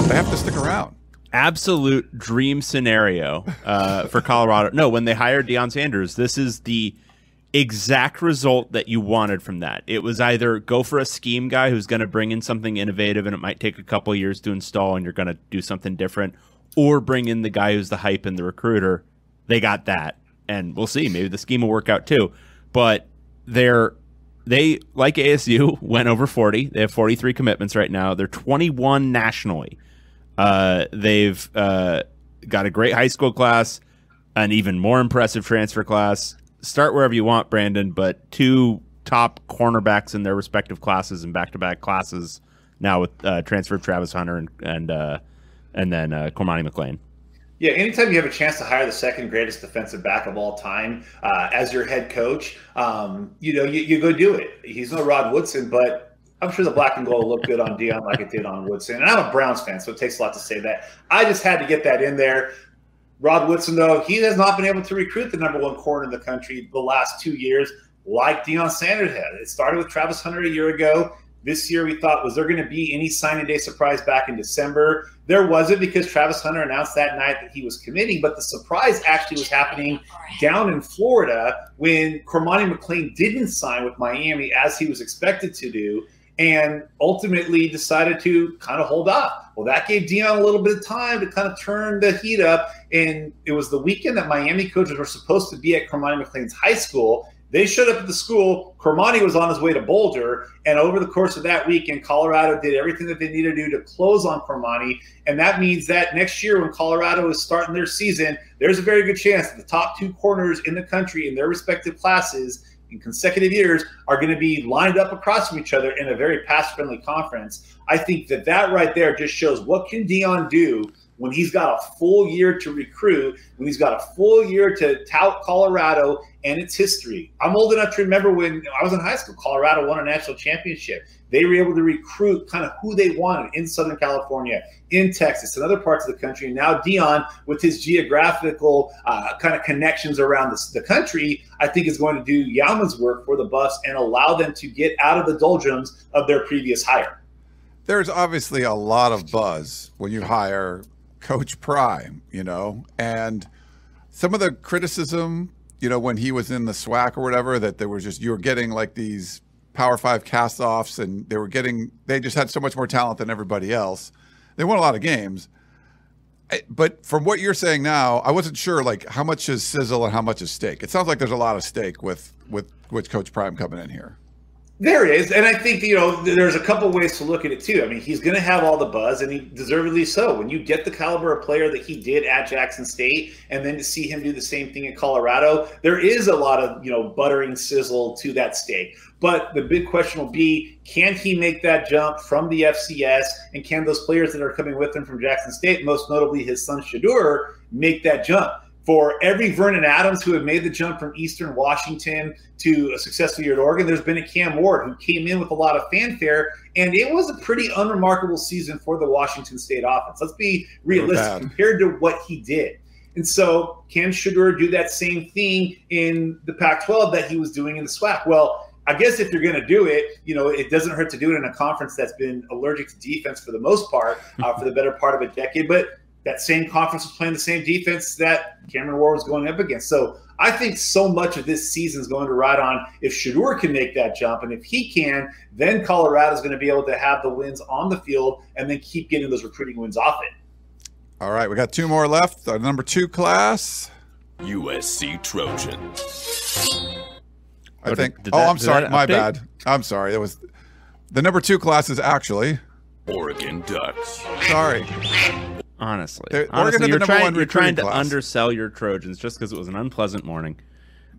They have to stick around. Absolute dream scenario uh, for Colorado. No, when they hired Deion Sanders, this is the exact result that you wanted from that. It was either go for a scheme guy who's going to bring in something innovative and it might take a couple years to install and you're going to do something different, or bring in the guy who's the hype and the recruiter. They got that, and we'll see. Maybe the scheme will work out too. But they're they like ASU went over 40. They have 43 commitments right now. They're 21 nationally. Uh, they've uh, got a great high school class, an even more impressive transfer class. Start wherever you want, Brandon, but two top cornerbacks in their respective classes and back-to-back classes now with uh, transfer Travis Hunter and and uh, and then uh, Cormani McClain. Yeah, anytime you have a chance to hire the second greatest defensive back of all time uh, as your head coach, um, you know, you, you go do it. He's no Rod Woodson, but I'm sure the black and gold look good on Deion like it did on Woodson. And I'm a Browns fan, so it takes a lot to say that. I just had to get that in there. Rod Woodson, though, he has not been able to recruit the number one corner in the country the last two years, like Deion Sanders had. It started with Travis Hunter a year ago. This year, we thought, was there going to be any signing day surprise back in December? There wasn't because Travis Hunter announced that night that he was committing, but the surprise actually was happening down in Florida when Cormani McClain didn't sign with Miami as he was expected to do and ultimately decided to kind of hold off. Well, that gave Deion a little bit of time to kind of turn the heat up. And it was the weekend that Miami coaches were supposed to be at Cormani McClain's high school. They showed up at the school. Cormani was on his way to Boulder, and over the course of that weekend, Colorado did everything that they needed to do to close on Cormani. And that means that next year, when Colorado is starting their season, there's a very good chance that the top two corners in the country in their respective classes in consecutive years are going to be lined up across from each other in a very pass-friendly conference. I think that that right there just shows what can Deion do when he's got a full year to recruit, when he's got a full year to tout Colorado and its history. I'm old enough to remember when I was in high school, Colorado won a national championship. They were able to recruit kind of who they wanted in Southern California, in Texas, and other parts of the country. And now Deion, with his geographical uh, kind of connections around the, the country, I think is going to do Yaman's work for the bus and allow them to get out of the doldrums of their previous hire. There's obviously a lot of buzz when you hire Coach Prime, you know, and some of the criticism, you know, when he was in the SWAC or whatever, that there was just you were getting like these Power Five cast-offs, and they were getting they just had so much more talent than everybody else. They won a lot of games, but from what you're saying now, I wasn't sure like how much is sizzle and how much is steak. It sounds like there's a lot of steak with with with Coach Prime coming in here. There is, and I think you know there's a couple ways to look at it too. I mean, he's going to have all the buzz, and he deservedly so. When you get the caliber of player that he did at Jackson State, and then to see him do the same thing at Colorado, there is a lot of you know buttering sizzle to that steak. But the big question will be: Can he make that jump from the FCS, and can those players that are coming with him from Jackson State, most notably his son Shedeur, make that jump? For every Vernon Adams who had made the jump from Eastern Washington to a successful year at Oregon, there's been a Cam Ward who came in with a lot of fanfare, and it was a pretty unremarkable season for the Washington State offense. Let's be realistic compared to what he did. And so, can Shedeur do that same thing in the Pac 12 that he was doing in the SWAC? Well, I guess if you're going to do it, you know, it doesn't hurt to do it in a conference that's been allergic to defense for the most part uh, for the better part of a decade. But that same conference was playing the same defense that Cameron Ward was going up against. So I think so much of this season is going to ride on if Shedeur can make that jump. And if he can, then Colorado is going to be able to have the wins on the field and then keep getting those recruiting wins off it. All right, we got two more left. Our number two class USC Trojans. I Oh, think. did- did oh, that- I'm sorry. My update? bad. I'm sorry. It was the number two class is actually Oregon Ducks. sorry. Honestly, They're- honestly, you're trying you're trying to class. undersell your Trojans just because it was an unpleasant morning.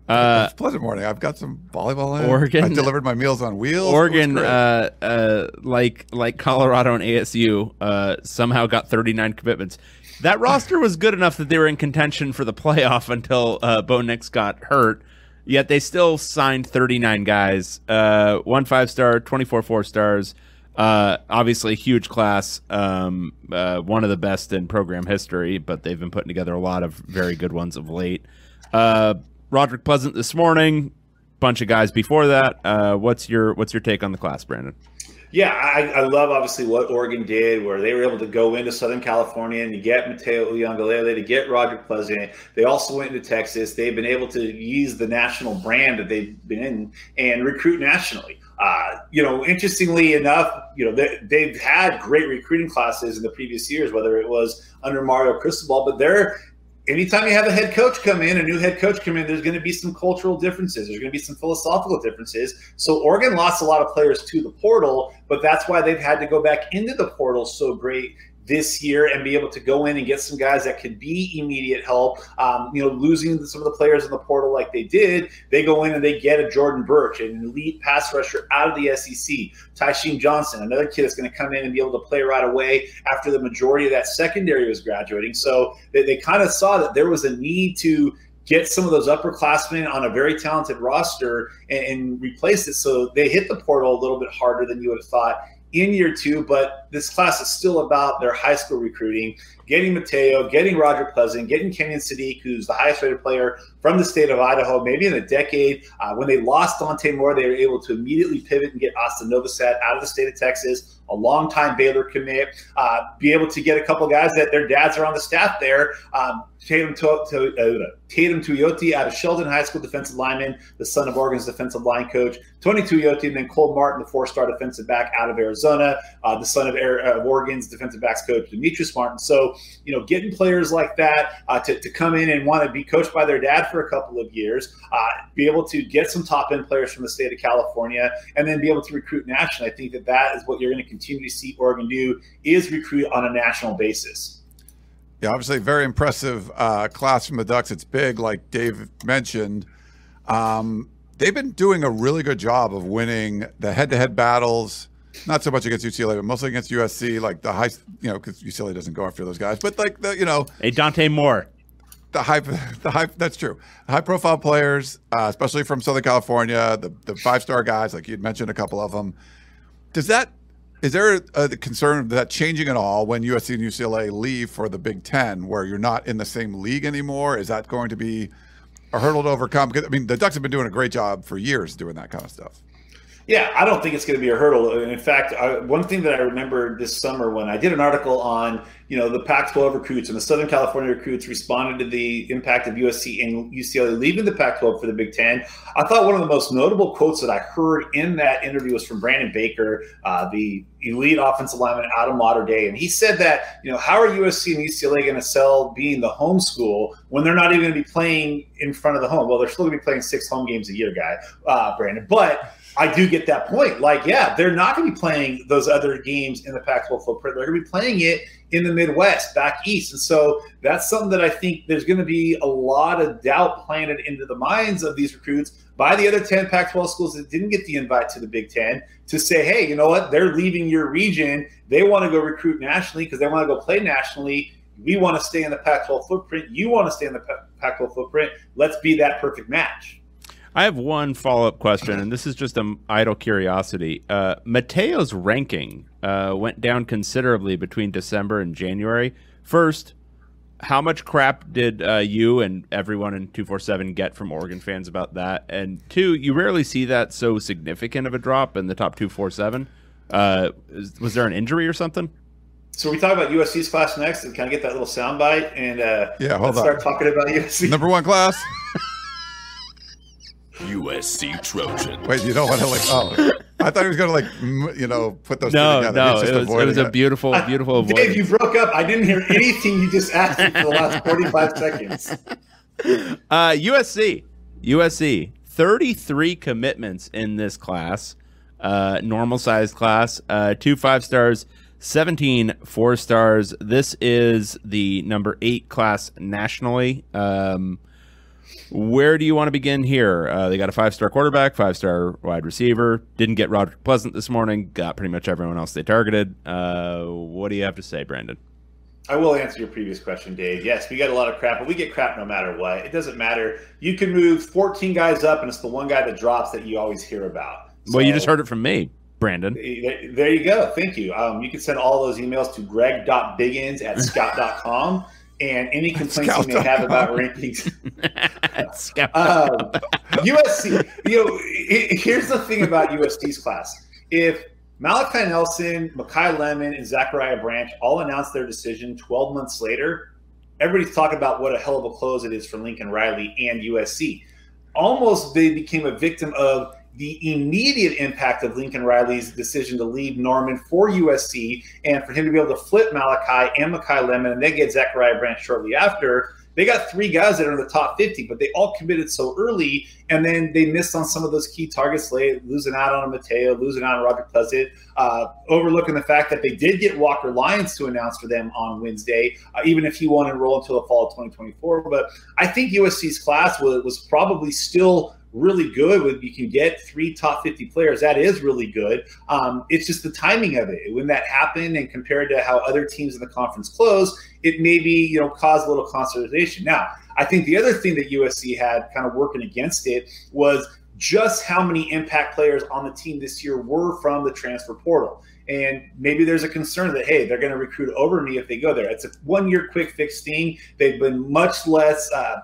Uh, It's a pleasant morning. I've got some volleyball in. Oregon- I delivered my meals on wheels. Oregon, uh, uh, like like Colorado and ASU, uh, somehow got 39 commitments. That roster was good enough that they were in contention for the playoff until uh, Bo Nix got hurt. Yet they still signed 39 guys, uh, one five star, 24 four stars. Uh, obviously, huge class, um, uh, one of the best in program history. But they've been putting together a lot of very good ones of late. Uh, Roderick Pleasant this morning, bunch of guys before that. Uh, what's your what's your take on the class, Brandon? Yeah, I, I love obviously what Oregon did, where they were able to go into Southern California and to get Mateo Uiagalelei, to get Roger Pleasant. They also went into Texas. They've been able to use the national brand that they've been in and recruit nationally. Uh, you know, interestingly enough, you know they, they've had great recruiting classes in the previous years, whether it was under Mario Cristobal, but they're anytime you have a head coach come in, a new head coach come in, there's going to be some cultural differences. There's going to be some philosophical differences. So Oregon lost a lot of players to the portal, but that's why they've had to go back into the portal so great this year and be able to go in and get some guys that could be immediate help. Um, you know, losing some of the players in the portal like they did, they go in and they get a Jordan Burch, an elite pass rusher out of the SEC. Tysheem Johnson, another kid that's going to come in and be able to play right away after the majority of that secondary was graduating. So they, they kind of saw that there was a need to get some of those upperclassmen on a very talented roster and, and replace it. So they hit the portal a little bit harder than you would have thought in year two, but this class is still about their high school recruiting, getting Mateo, getting Roger Pleasant, getting Kenyon Sadiq, who's the highest rated player from the state of Idaho, maybe in a decade. Uh, when they lost Dante Moore, they were able to immediately pivot and get Austin Novosad out of the state of Texas a longtime Baylor commit, uh, be able to get a couple guys that their dads are on the staff there. Um, Tatum, to, to, uh, Tatum Tuioti out of Sheldon High School defensive lineman, the son of Oregon's defensive line coach. Tony Tuioti, and then Cole Martin, the four-star defensive back out of Arizona, uh, the son of, Air, uh, Oregon's defensive backs coach, Demetrius Martin. So, you know, getting players like that uh, to, to come in and want to be coached by their dad for a couple of years, uh, be able to get some top-end players from the state of California, and then be able to recruit nationally. I think that that is what you're going to continue to see Oregon do is recruit on a national basis. Yeah, obviously, very impressive uh, class from the Ducks. It's big, like Dave mentioned. Um, they've been doing a really good job of winning the head-to-head battles. Not so much against UCLA, but mostly against USC. Like the high, you know, because UCLA doesn't go after those guys. But like the, you know, hey Dante Moore, the high, the high. That's true. High-profile players, uh, especially from Southern California, the the five-star guys, like you'd mentioned a couple of them. Does that is there a, concern that changing at all when USC and UCLA leave for the Big Ten, where you're not in the same league anymore? Is that going to be a hurdle to overcome? I mean, the Ducks have been doing a great job for years doing that kind of stuff. Yeah, I don't think it's going to be a hurdle. In fact, I, one thing that I remember this summer when I did an article on, you know, the Pac-12 recruits and the Southern California recruits responded to the impact of USC and UCLA leaving the Pac-12 for the Big Ten. I thought one of the most notable quotes that I heard in that interview was from Brandon Baker, uh, the elite offensive lineman out of Mater Dei, and he said that, you know, how are USC and UCLA going to sell being the home school when they're not even going to be playing in front of the home? Well, they're still going to be playing six home games a year, guy, uh, Brandon, but I do get that point. Like, yeah, they're not going to be playing those other games in the Pac 12 footprint. They're going to be playing it in the Midwest, back east. And so that's something that I think there's going to be a lot of doubt planted into the minds of these recruits by the other 10 Pac 12 schools that didn't get the invite to the Big Ten to say, hey, you know what? They're leaving your region. They want to go recruit nationally because they want to go play nationally. We want to stay in the Pac 12 footprint. You want to stay in the Pac 12 footprint. Let's be that perfect match. I have one follow up question, and this is just an idle curiosity. Uh, Mateo's ranking uh, went down considerably between December and January. First, how much crap did uh, you and everyone in 247 get from Oregon fans about that? And two, you rarely see that so significant of a drop in the top 247. Uh, was there an injury or something? So we talk about USC's class next, and kind of get that little soundbite and uh, yeah, hold let's on. start talking about USC. Number one class. USC Trojan. Wait, you don't want to like? Oh, I thought he was going to like, you know, put those No, two together. no, He's just it was, it was a beautiful, beautiful voice. Dave, avoidance. you broke up. I didn't hear anything you just asked me for the last 45 seconds. Uh, USC, USC, 33 commitments in this class, uh, normal sized class, uh, two five stars, 17 four stars. This is the number eight class nationally. Um, where do you want to begin here? Uh, they got a five star quarterback, five star wide receiver. Didn't get Roderick Pleasant this morning. Got pretty much everyone else they targeted. Uh, what do you have to say, Brandon? I will answer your previous question, Dave. Yes, we get a lot of crap, but we get crap no matter what. It doesn't matter. You can move 14 guys up, and it's the one guy that drops that you always hear about. well, you just heard it from me, Brandon. There there you go. Thank you. Um, you can send all those emails to greg.biggins at scout.com. And any complaints you may have about rankings, Scout. um, USC. You know, i- i- here's the thing about USC's class. If Malachi Nelson, Makai Lemon, and Zachariah Branch all announced their decision 12 months later, everybody's talking about what a hell of a close it is for Lincoln Riley and USC. Almost they became a victim of the immediate impact of Lincoln Riley's decision to leave Norman for USC and for him to be able to flip Malachi and Makai Lemon and then get Zachariah Branch shortly after. They got three guys that are in the top 50, but they all committed so early, and then they missed on some of those key targets late, losing out on Mateo, losing out on Robert Pleasant, uh, overlooking the fact that they did get Walker Lyons to announce for them on Wednesday, uh, even if he won't enroll until the fall of 2024. But I think USC's class was, was probably still really good when you can get three top 50 players. That is really good. Um, it's just the timing of it. When that happened and compared to how other teams in the conference closed it maybe you know caused a little consternation now i think the other thing that usc had kind of working against it was just how many impact players on the team this year were from the transfer portal. And maybe there's a concern that hey they're going to recruit over me if they go there. It's a one year quick fix thing. They've been much less uh,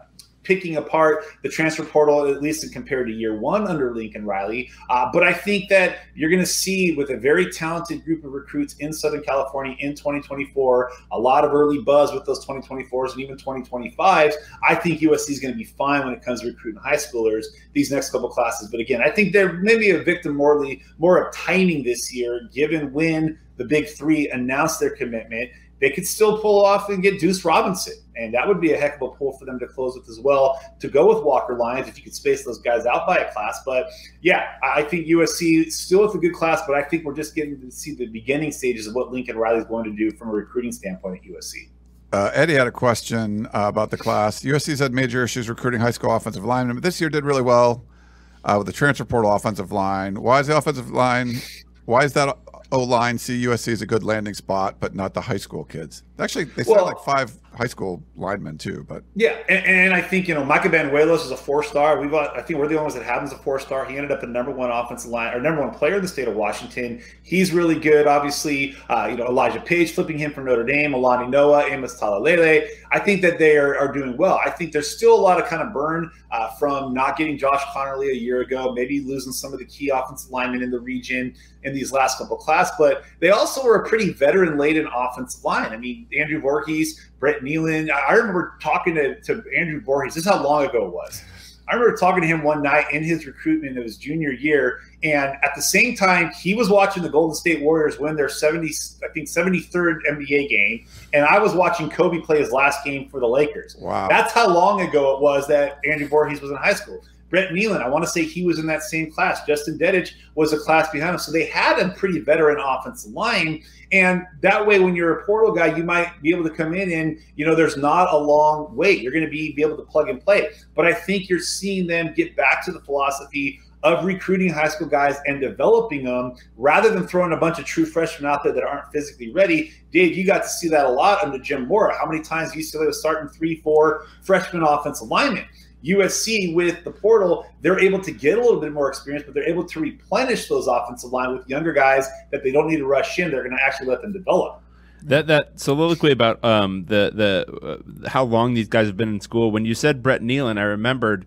picking apart the transfer portal, at least compared to year one under Lincoln Riley. Uh, but I think that you're going to see with a very talented group of recruits in Southern California in 2024, a lot of early buzz with those 2024s and even 2025s. I think USC is going to be fine when it comes to recruiting high schoolers these next couple classes. But again, I think they're maybe a victim morely more of timing this year, given when the big three announced their commitment they could still pull off and get Deuce Robinson. And that would be a heck of a pull for them to close with as well to go with Walker Lyons if you could space those guys out by a class. But yeah, I think USC still with a good class, but I think we're just getting to see the beginning stages of what Lincoln Riley is going to do from a recruiting standpoint at USC. Uh, Eddie had a question uh, about the class. USC's had major issues recruiting high school offensive linemen, but this year did really well uh, with the transfer portal offensive line. Why is the offensive line? Why is that O line see USC is a good landing spot, but not the high school kids. Actually, they said well, like five high school linemen too. But yeah, and, and I think you know Micah Banuelos is a four star. We've got, I think we're the only ones that have him as a four star. He ended up the number one offensive line or number one player in the state of Washington. He's really good. Obviously, uh, you know Elijah Paige flipping him from Notre Dame, Alani Noah, Amos Talalele. I think that they are, are doing well. I think there's still a lot of kind of burn uh, from not getting Josh Conerly a year ago, maybe losing some of the key offensive linemen in the region in these last couple class, but they also were a pretty veteran laden offensive line. I mean, Andrew Voorhees, Brett Neilon. I remember talking to, to Andrew Voorhees. This is how long ago it was. I remember talking to him one night in his recruitment of his junior year, and at the same time, he was watching the Golden State Warriors win their 70, I think 73rd NBA game, and I was watching Kobe play his last game for the Lakers. Wow, that's how long ago it was that Andrew Voorhees was in high school. Brett Neilon, I want to say he was in that same class. Justin Dedich was a class behind him. So they had a pretty veteran offensive line. And that way, when you're a portal guy, you might be able to come in and, you know, there's not a long wait. You're going to be, be able to plug and play. But I think you're seeing them get back to the philosophy of recruiting high school guys and developing them rather than throwing a bunch of true freshmen out there that aren't physically ready. Dave, you got to see that a lot under Jim Mora. How many times UCLA was starting three, four freshman offensive linemen? USC with the portal, they're able to get a little bit more experience, but they're able to replenish those offensive line with younger guys that they don't need to rush in. They're going to actually let them develop. That that soliloquy about um, the the uh, how long these guys have been in school. When you said Brett Neilon, I remembered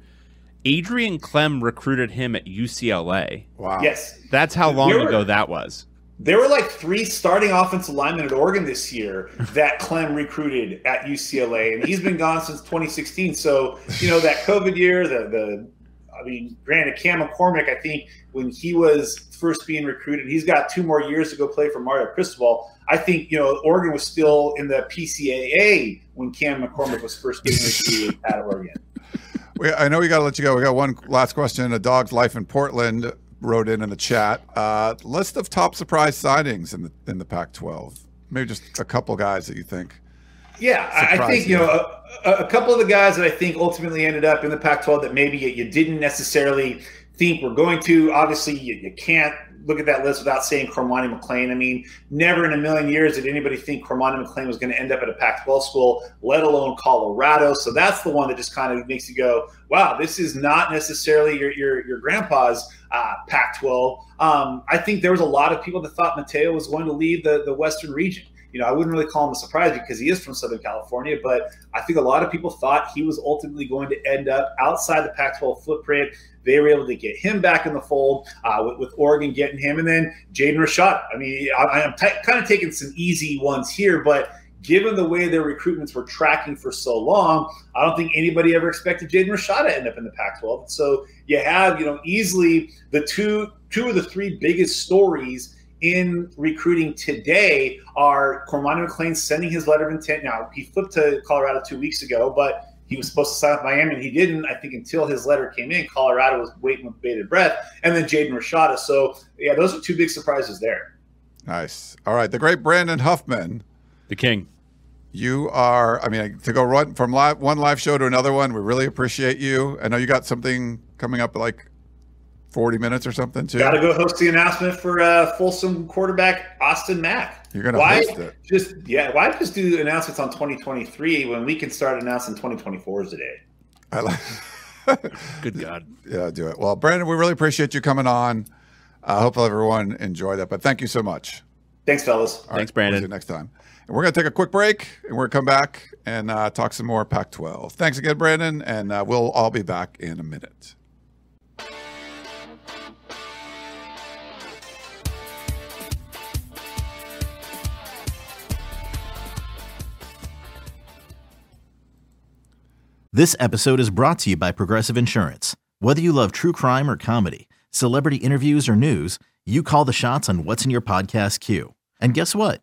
Adrian Klemm recruited him at UCLA. Wow. Yes, that's how long ago that was. There were like three starting offensive linemen at Oregon this year that Klemm recruited at UCLA, and he's been gone since 2016. So you know that COVID year, the the I mean, granted, Cam McCormick, I think when he was first being recruited, he's got two more years to go play for Mario Cristobal. I think you know Oregon was still in the PCAA when Cam McCormick was first being recruited at Oregon. I know we got to let you go. We got one last question. A dog's life in Portland wrote in in the chat. Uh, list of top surprise signings in the in the Pac-12. Maybe just a couple guys that you think. Yeah, I think you know a, a, couple of the guys that I think ultimately ended up in the Pac-12 that maybe you didn't necessarily think were going to. Obviously, you, you can't look at that list without saying Cormani McClain. I mean, never in a million years did anybody think Cormani McClain was going to end up at a Pac-12 school, let alone Colorado. So that's the one that just kind of makes you go, "Wow, this is not necessarily your your, your grandpa's uh, Pac-12." Um, I think there was a lot of people that thought Mateo was going to leave the the Western region you know, I wouldn't really call him a surprise because he is from Southern California, but I think a lot of people thought he was ultimately going to end up outside the Pac 12 footprint. They were able to get him back in the fold uh, with, with, Oregon getting him. And then Jaden Rashad. I mean, I, am t- kind of taking some easy ones here, but given the way their recruitments were tracking for so long, I don't think anybody ever expected Jaden Rashada to end up in the Pac-12. So you have, you know, easily the two two of the three biggest stories in recruiting today are Cormani McClain sending his letter of intent. Now, he flipped to Colorado two weeks ago, but he was supposed to sign with Miami, and he didn't. I think until his letter came in, Colorado was waiting with bated breath, and then Jaden Rashada. So, yeah, those are two big surprises there. Nice. All right, the great Brandon Huffman, the king. You are. I mean, to go run from live, one live show to another one, we really appreciate you. I know you got something coming up like 40 minutes or something too. Got to go host the announcement for uh, Folsom quarterback Austin Mack. You're going to host it. Just yeah, why just do announcements on 2023 when we can start announcing 2024s today? I like. Good God. Yeah, do it. Well, Brandon, we really appreciate you coming on. I hope everyone enjoyed that. But thank you so much. Thanks, fellas. All Thanks, right, Brandon. We'll see you next time. And we're going to take a quick break and we're going to come back and uh, talk some more Pac 12. Thanks again, Brandon. And uh, we'll all be back in a minute. This episode is brought to you by Progressive Insurance. Whether you love true crime or comedy, celebrity interviews or news, you call the shots on what's in your podcast queue. And guess what?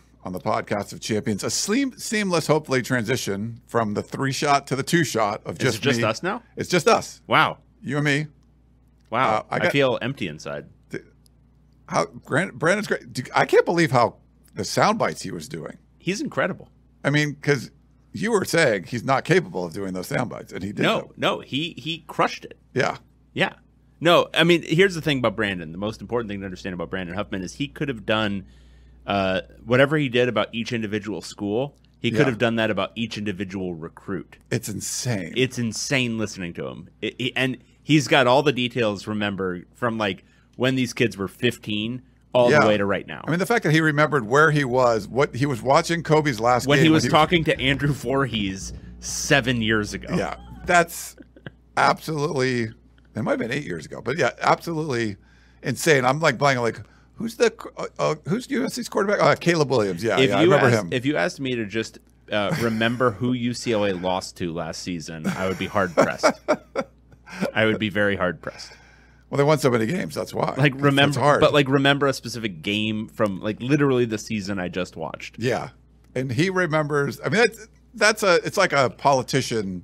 on the podcast of champions. A seam, seamless, hopefully, transition from the three shot to the two shot of just just me. us now? It's just us, Wow. you and me. Wow. Uh, I I, feel empty inside. How Brand- Brandon's great. I can't believe how the sound bites he was doing. He's incredible. I mean, because you were saying he's not capable of doing those sound bites, and he did. No, them. no, he he crushed it. Yeah. Yeah. No, I mean, here's the thing about Brandon. The most important thing to understand about Brandon Huffman is he could have done uh, whatever he did about each individual school. He could Yeah. have done that about each individual recruit. It's insane. It's insane listening to him, It- it- and he's got all the details. Remember from like when these kids were 15 all Yeah. the way to right now. I mean, the fact that he remembered where he was, what he was watching Kobe's last when game he was talking to Andrew Voorhees seven years ago. Yeah, that's absolutely. It might have been eight years ago, but yeah, absolutely insane. I'm like blanking. Like, who's the uh, uh, who's USC's quarterback? Uh, Caleb Williams. Yeah, if yeah, I you remember asked, him. if you asked me to just uh, remember who UCLA lost to last season, I would be hard pressed. I would be very hard pressed. well, they won so many games. That's why. Like remember, hard. but like remember a specific game from like literally the season I just watched. yeah, and he remembers. I mean, that's that's a. It's like a politician.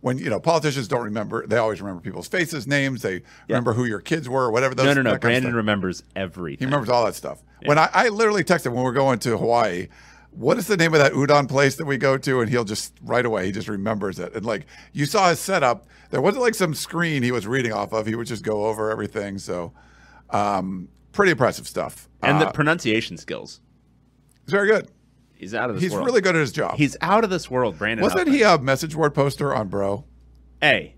When you know politicians don't remember, they always remember people's faces, names. They remember who your kids were, whatever. Those, no, no, no. that kind of Brandon remembers everything. He remembers all that stuff. When I, I literally texted when we're going to Hawaii, what is the name of that udon place that we go to? And he'll just right away, he just remembers it. And like you saw his setup, there wasn't like some screen he was reading off of. He would just go over everything. So um, pretty impressive stuff. and uh, the pronunciation skills. he's very good. He's out of this world. He's world. really good at his job. He's out of this world, Brandon. Wasn't he a message board poster on Bro? A.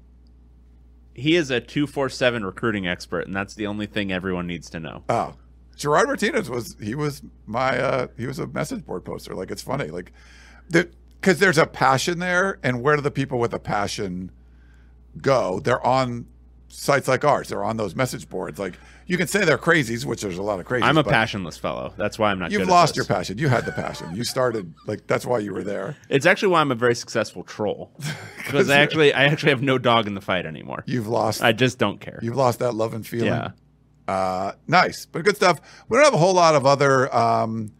He is a two four seven recruiting expert, and that's the only thing everyone needs to know. Oh, Gerard Martinez was he was my uh he was a message board poster. Like it's funny, like that because there's a passion there, and where do the people with a passion go? They're on sites like ours. They're on those message boards. Like you can say they're crazies, which there's a lot of crazies. I'm a passionless fellow. That's why I'm not. You've lost your passion. You had the passion. You started like that's why you were there. It's actually why I'm a very successful troll because I actually I actually have no dog in the fight anymore. You've lost. I just don't care. You've lost that love and feeling. Yeah. Uh, nice, but good stuff. We don't have a whole lot of other um,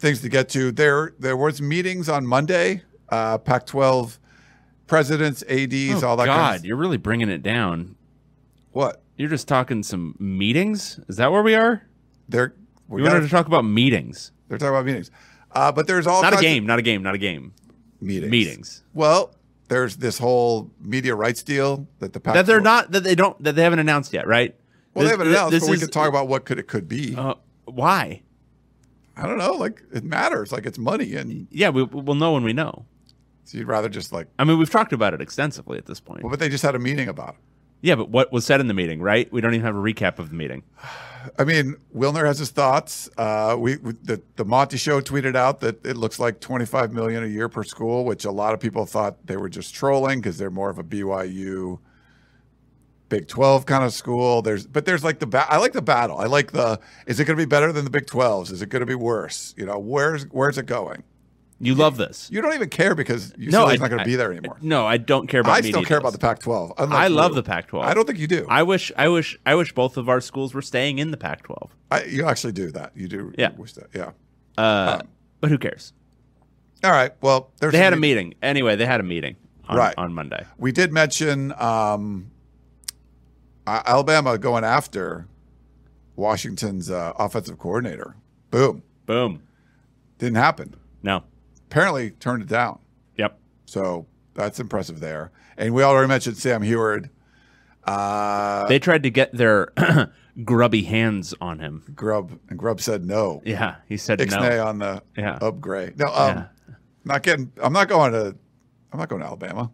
things to get to. There, there was meetings on Monday. Uh, Pac-12 presidents, ads, Oh, all that. God, kind of, you're really bringing it down. What You're just talking some meetings. Is that where we are? they're we We wanted to talk about meetings, they're talking about meetings. Uh, but there's all not a game, not a game, not a game. meetings. Meetings Well, there's this whole media rights deal that the Pac- that they're not that they don't that they haven't announced yet, right? Well, they haven't announced, this but we can talk about what could it could be. Uh, why? I don't know. Like it matters. Like it's money, and Yeah, we, we'll know when we know. so you'd rather just like. I mean, we've talked about it extensively at this point. Well, but they just had a meeting about it. Yeah, but what was said in the meeting, right? We don't even have a recap of the meeting. I mean, Wilner has his thoughts. Uh, we, we the the Monty Show tweeted out that it looks like 25 million a year per school, which a lot of people thought they were just trolling because they're more of a BYU, Big 12 kind of school. There's but there's like the ba- I like the battle. I like the is it going to be better than the Big 12s? Is it going to be worse? You know, where's where's it going? You love this. You don't even care because UCLA's no, I, not going to be there anymore. No, I don't care about. I media still care about the Pac-12. I love you. the Pac-12. I don't think you do. I wish, I wish, I wish both of our schools were staying in the Pac-12. I, you actually do that. You do. Yeah. Wish that. Yeah. Uh, but who cares? All right. Well, there's They had a meeting anyway. They had a meeting on, Right. on Monday. We did mention um, Alabama going after Washington's uh, offensive coordinator. Boom. Boom. Didn't happen. No. Apparently turned it down. Yep. So that's impressive there. And we already mentioned Sam Huard. Uh, They tried to get their grubby hands on him. Grub and Grub said no. Yeah, he said no. Ixnay no. on the Yeah. upgrade. No, um, Yeah. not getting. I'm not going to. I'm not going to Alabama.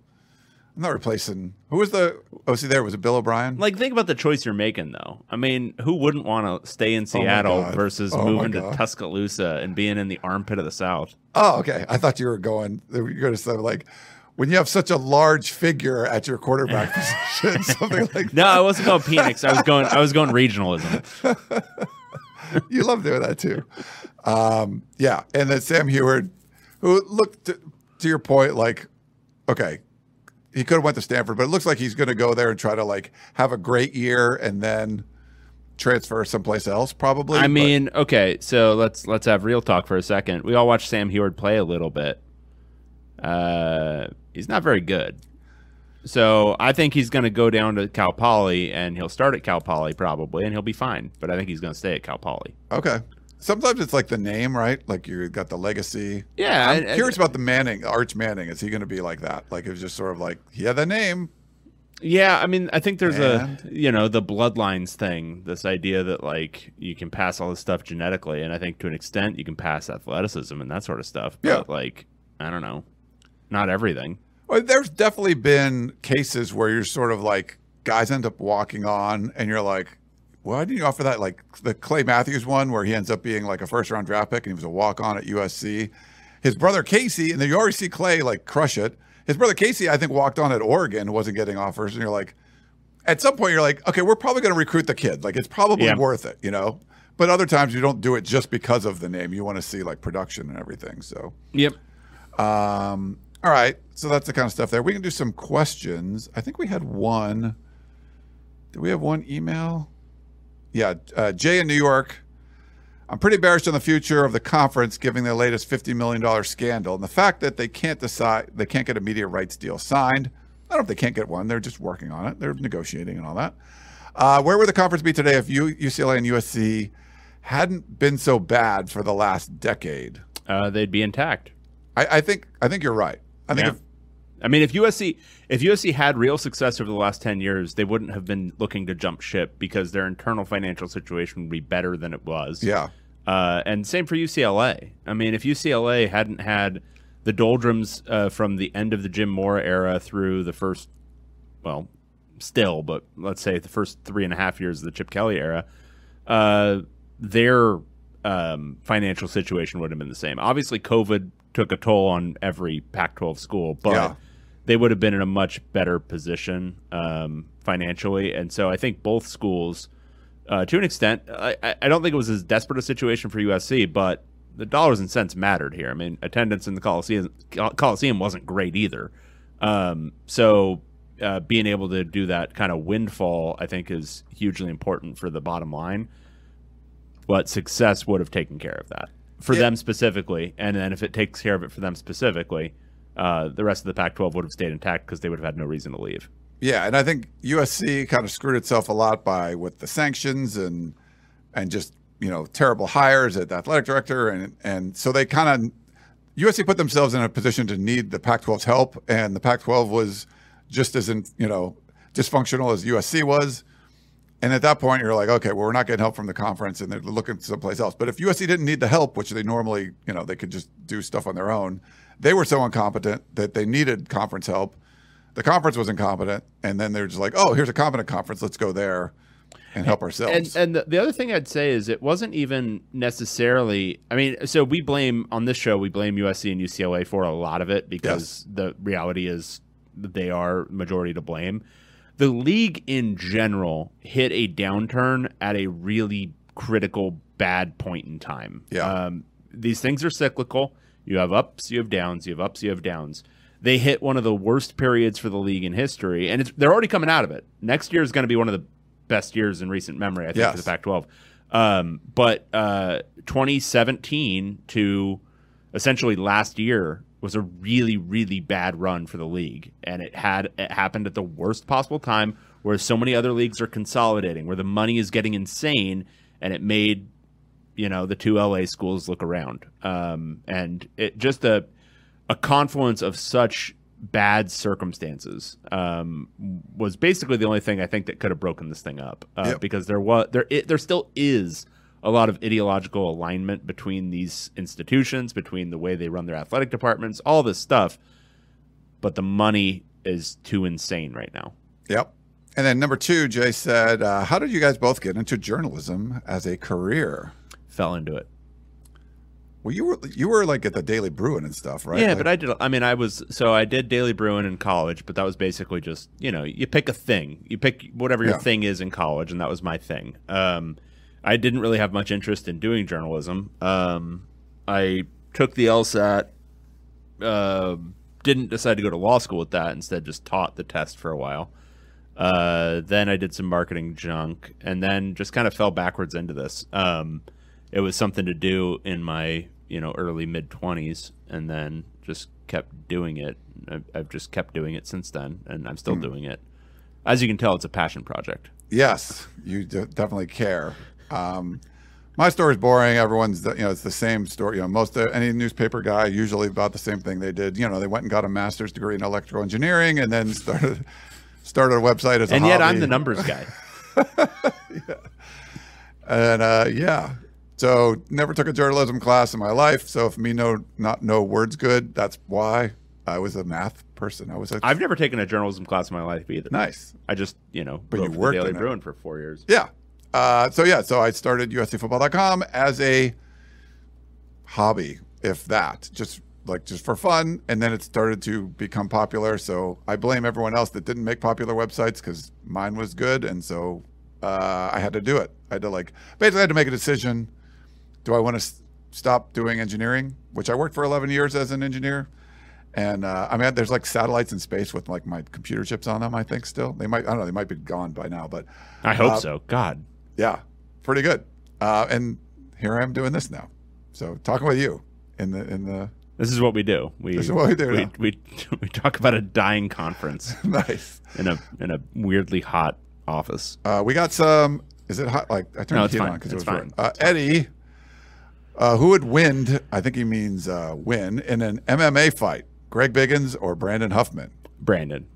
I'm not replacing. Who was the OC there? Was it Bill O'Brien? Like, think about the choice you're making, though. I mean, who wouldn't want to stay in Oh Seattle God. versus Oh moving to Tuscaloosa and being in the armpit of the South? Oh, okay. I thought you were going. You were going to say like when you have such a large figure at your quarterback position, something like No, I wasn't going Phoenix. I was going. I was going regionalism. you love doing that too. Um, yeah, and then Sam Huard, who looked to, to your point, like okay, he could have went to Stanford, but it looks like he's going to go there and try to like have a great year and then transfer someplace else, probably. I But- mean, okay, so let's let's have real talk for a second. We all watched Sam Huard play a little bit. Uh, he's not very good. So I think he's going to go down to Cal Poly and he'll start at Cal Poly probably, and he'll be fine. But I think he's going to stay at Cal Poly. okay. Sometimes it's like the name, right? Like you got the legacy. Yeah, I'm curious about the Manning, Arch Manning. Is he going to be like that? Like it was just sort of like he had the name. Yeah, I mean, I think there's And? a you know the bloodlines thing. This idea that like you can pass all this stuff genetically, and I think to an extent you can pass athleticism and that sort of stuff. But Yeah. like I don't know, not everything. Well, there's definitely been cases where you're sort of like guys end up walking on, and you're like, why didn't you offer that? Like the Clay Matthews one, where he ends up being like a first round draft pick, and he was a walk on at USC. His brother Casey, and then you already see Clay like crush it. His brother Casey, I think, walked on at Oregon, wasn't getting offers, and you're like, at some point, you're like, okay, we're probably going to recruit the kid. Like it's probably Yeah. worth it, you know. But other times you don't do it just because of the name. You want to see like production and everything. So Yep. um, all right, so that's the kind of stuff there. We can do some questions. I think we had one. Did we have one email? Yeah, uh, Jay in New York. I'm pretty bearish on the future of the conference, given the latest $50 million scandal and the fact that they can't decide they can't get a media rights deal signed. I don't know if they can't get one. They're just working on it. They're negotiating and all that. Uh, where would the conference be today if U- UCLA and USC hadn't been so bad for the last decade? Uh, they'd be intact. I, I think I think you're right. I think Yeah. if I mean, if USC if USC had real success over the last ten years, they wouldn't have been looking to jump ship because their internal financial situation would be better than it was. Yeah. Uh, and same for UCLA. I mean, if UCLA hadn't had the doldrums uh, from the end of the Jim Mora era through the first, well, still, but let's say the first three and a half years of the Chip Kelly era, uh, their um, financial situation would have been the same. Obviously, COVID took a toll on every Pac-12 school, but Yeah. They would have been in a much better position um, financially. And so I think both schools, uh, to an extent, I, I- don't think it was as desperate a situation for USC, but the dollars and cents mattered here. I mean, attendance in the Coliseum, Coliseum wasn't great either. Um, so uh, being able to do that kind of windfall, I think, is hugely important for the bottom line. But success would have taken care of that for Yeah. them specifically, and then if it takes care of it for them specifically, uh, the rest of the Pac-12 would have stayed intact because they would have had no reason to leave. Yeah, and I think USC kind of screwed itself a lot by with the sanctions and and just you know terrible hires at the athletic director and and so they kind of USC put themselves in a position to need the Pac-12's help, and the Pac-12 was just as in, you know dysfunctional as USC was. And at that point, you're like, okay, well, we're not getting help from the conference, and they're looking someplace else. But if USC didn't need the help, which they normally, you know, they could just do stuff on their own, they were so incompetent that they needed conference help. The conference was incompetent, and then they're just like, oh, here's a competent conference, let's go there and help ourselves. And and the, the other thing I'd say is it wasn't even necessarily. I mean, so we blame on this show we blame USC and UCLA for a lot of it because the reality is they are majority to blame. The league in general hit a downturn at a really critical bad point in time. Yeah. Um, these things are cyclical. You have ups, you have downs, you have ups, you have downs. They hit one of the worst periods for the league in history, and it's, they're already coming out of it. Next year is going to be one of the best years in recent memory, I think, Yes. for the Pac-12. Um, but uh, 2017 to essentially last year was a really, really bad run for the league, and it had it happened at the worst possible time, where so many other leagues are consolidating, where the money is getting insane, and it made you know the two LA schools look around, um, and it just a a confluence of such bad circumstances um, was basically the only thing I think that could have broken this thing up uh, Yep. because there was there it, there still is a lot of ideological alignment between these institutions, between the way they run their athletic departments, all this stuff, but the money is too insane right now. Yep. And then number two, Jay said, uh, "How did you guys both get into journalism as a career?" Fell into it. Well, you were you were like at the Daily Bruin and stuff, right? Yeah, Like- but I did. I mean, I was so I did Daily Bruin in college, but that was basically just you know you pick a thing, you pick whatever your Yeah. thing is in college, and that was my thing. Um, I didn't really have much interest in doing journalism. Um, I took the LSAT, uh, didn't decide to go to law school with that. Instead, just taught the test for a while. Uh, then I did some marketing junk, and then just kind of fell backwards into this. Um, it was something to do in my you know early mid twenties, and then just kept doing it. I've, I've just kept doing it since then, and I'm still doing it. As you can tell, it's a passion project. Yes, you de- definitely care. Um, my story's boring. Everyone's, you know, it's the same story. You know, most of any newspaper guy usually about the same thing they did. You know, they went and got a master's degree in electrical engineering and then started started a website as a And yet, I'm the numbers guy. And uh, yeah, so never took a journalism class in my life. So if me no not know words good, that's why I was a math person. I was a I've never taken a journalism class in my life either. nice. I just you know But you for the worked Daily. Bruin for four years. Yeah. Uh, so yeah, so I started USCFootball.com as a hobby, if that, just like just for fun, and then it started to become popular. So I blame everyone else that didn't make popular websites because mine was good, and so uh, I had to do it. I had to like basically I had to make a decision: Do I want to s- stop doing engineering, which I worked for 11 years as an engineer? And uh, I mean, there's like satellites in space with like my computer chips on them. I think still they might. I don't know. They might be gone by now, but I hope Uh, so. God, yeah, pretty good. Uh, and here I am doing this now. So talking with you in the in the this is what we do. We This is what we do We, we, we talk about a dying conference nice. in a in a weirdly hot office. Uh, we got some. Is it hot? Like I turned No, the heat fine. on because it was fine. Uh, Eddie, uh, who would win? I think he means uh, win in an MMA fight. Greg Biggins or Brandon Huffman? Brandon.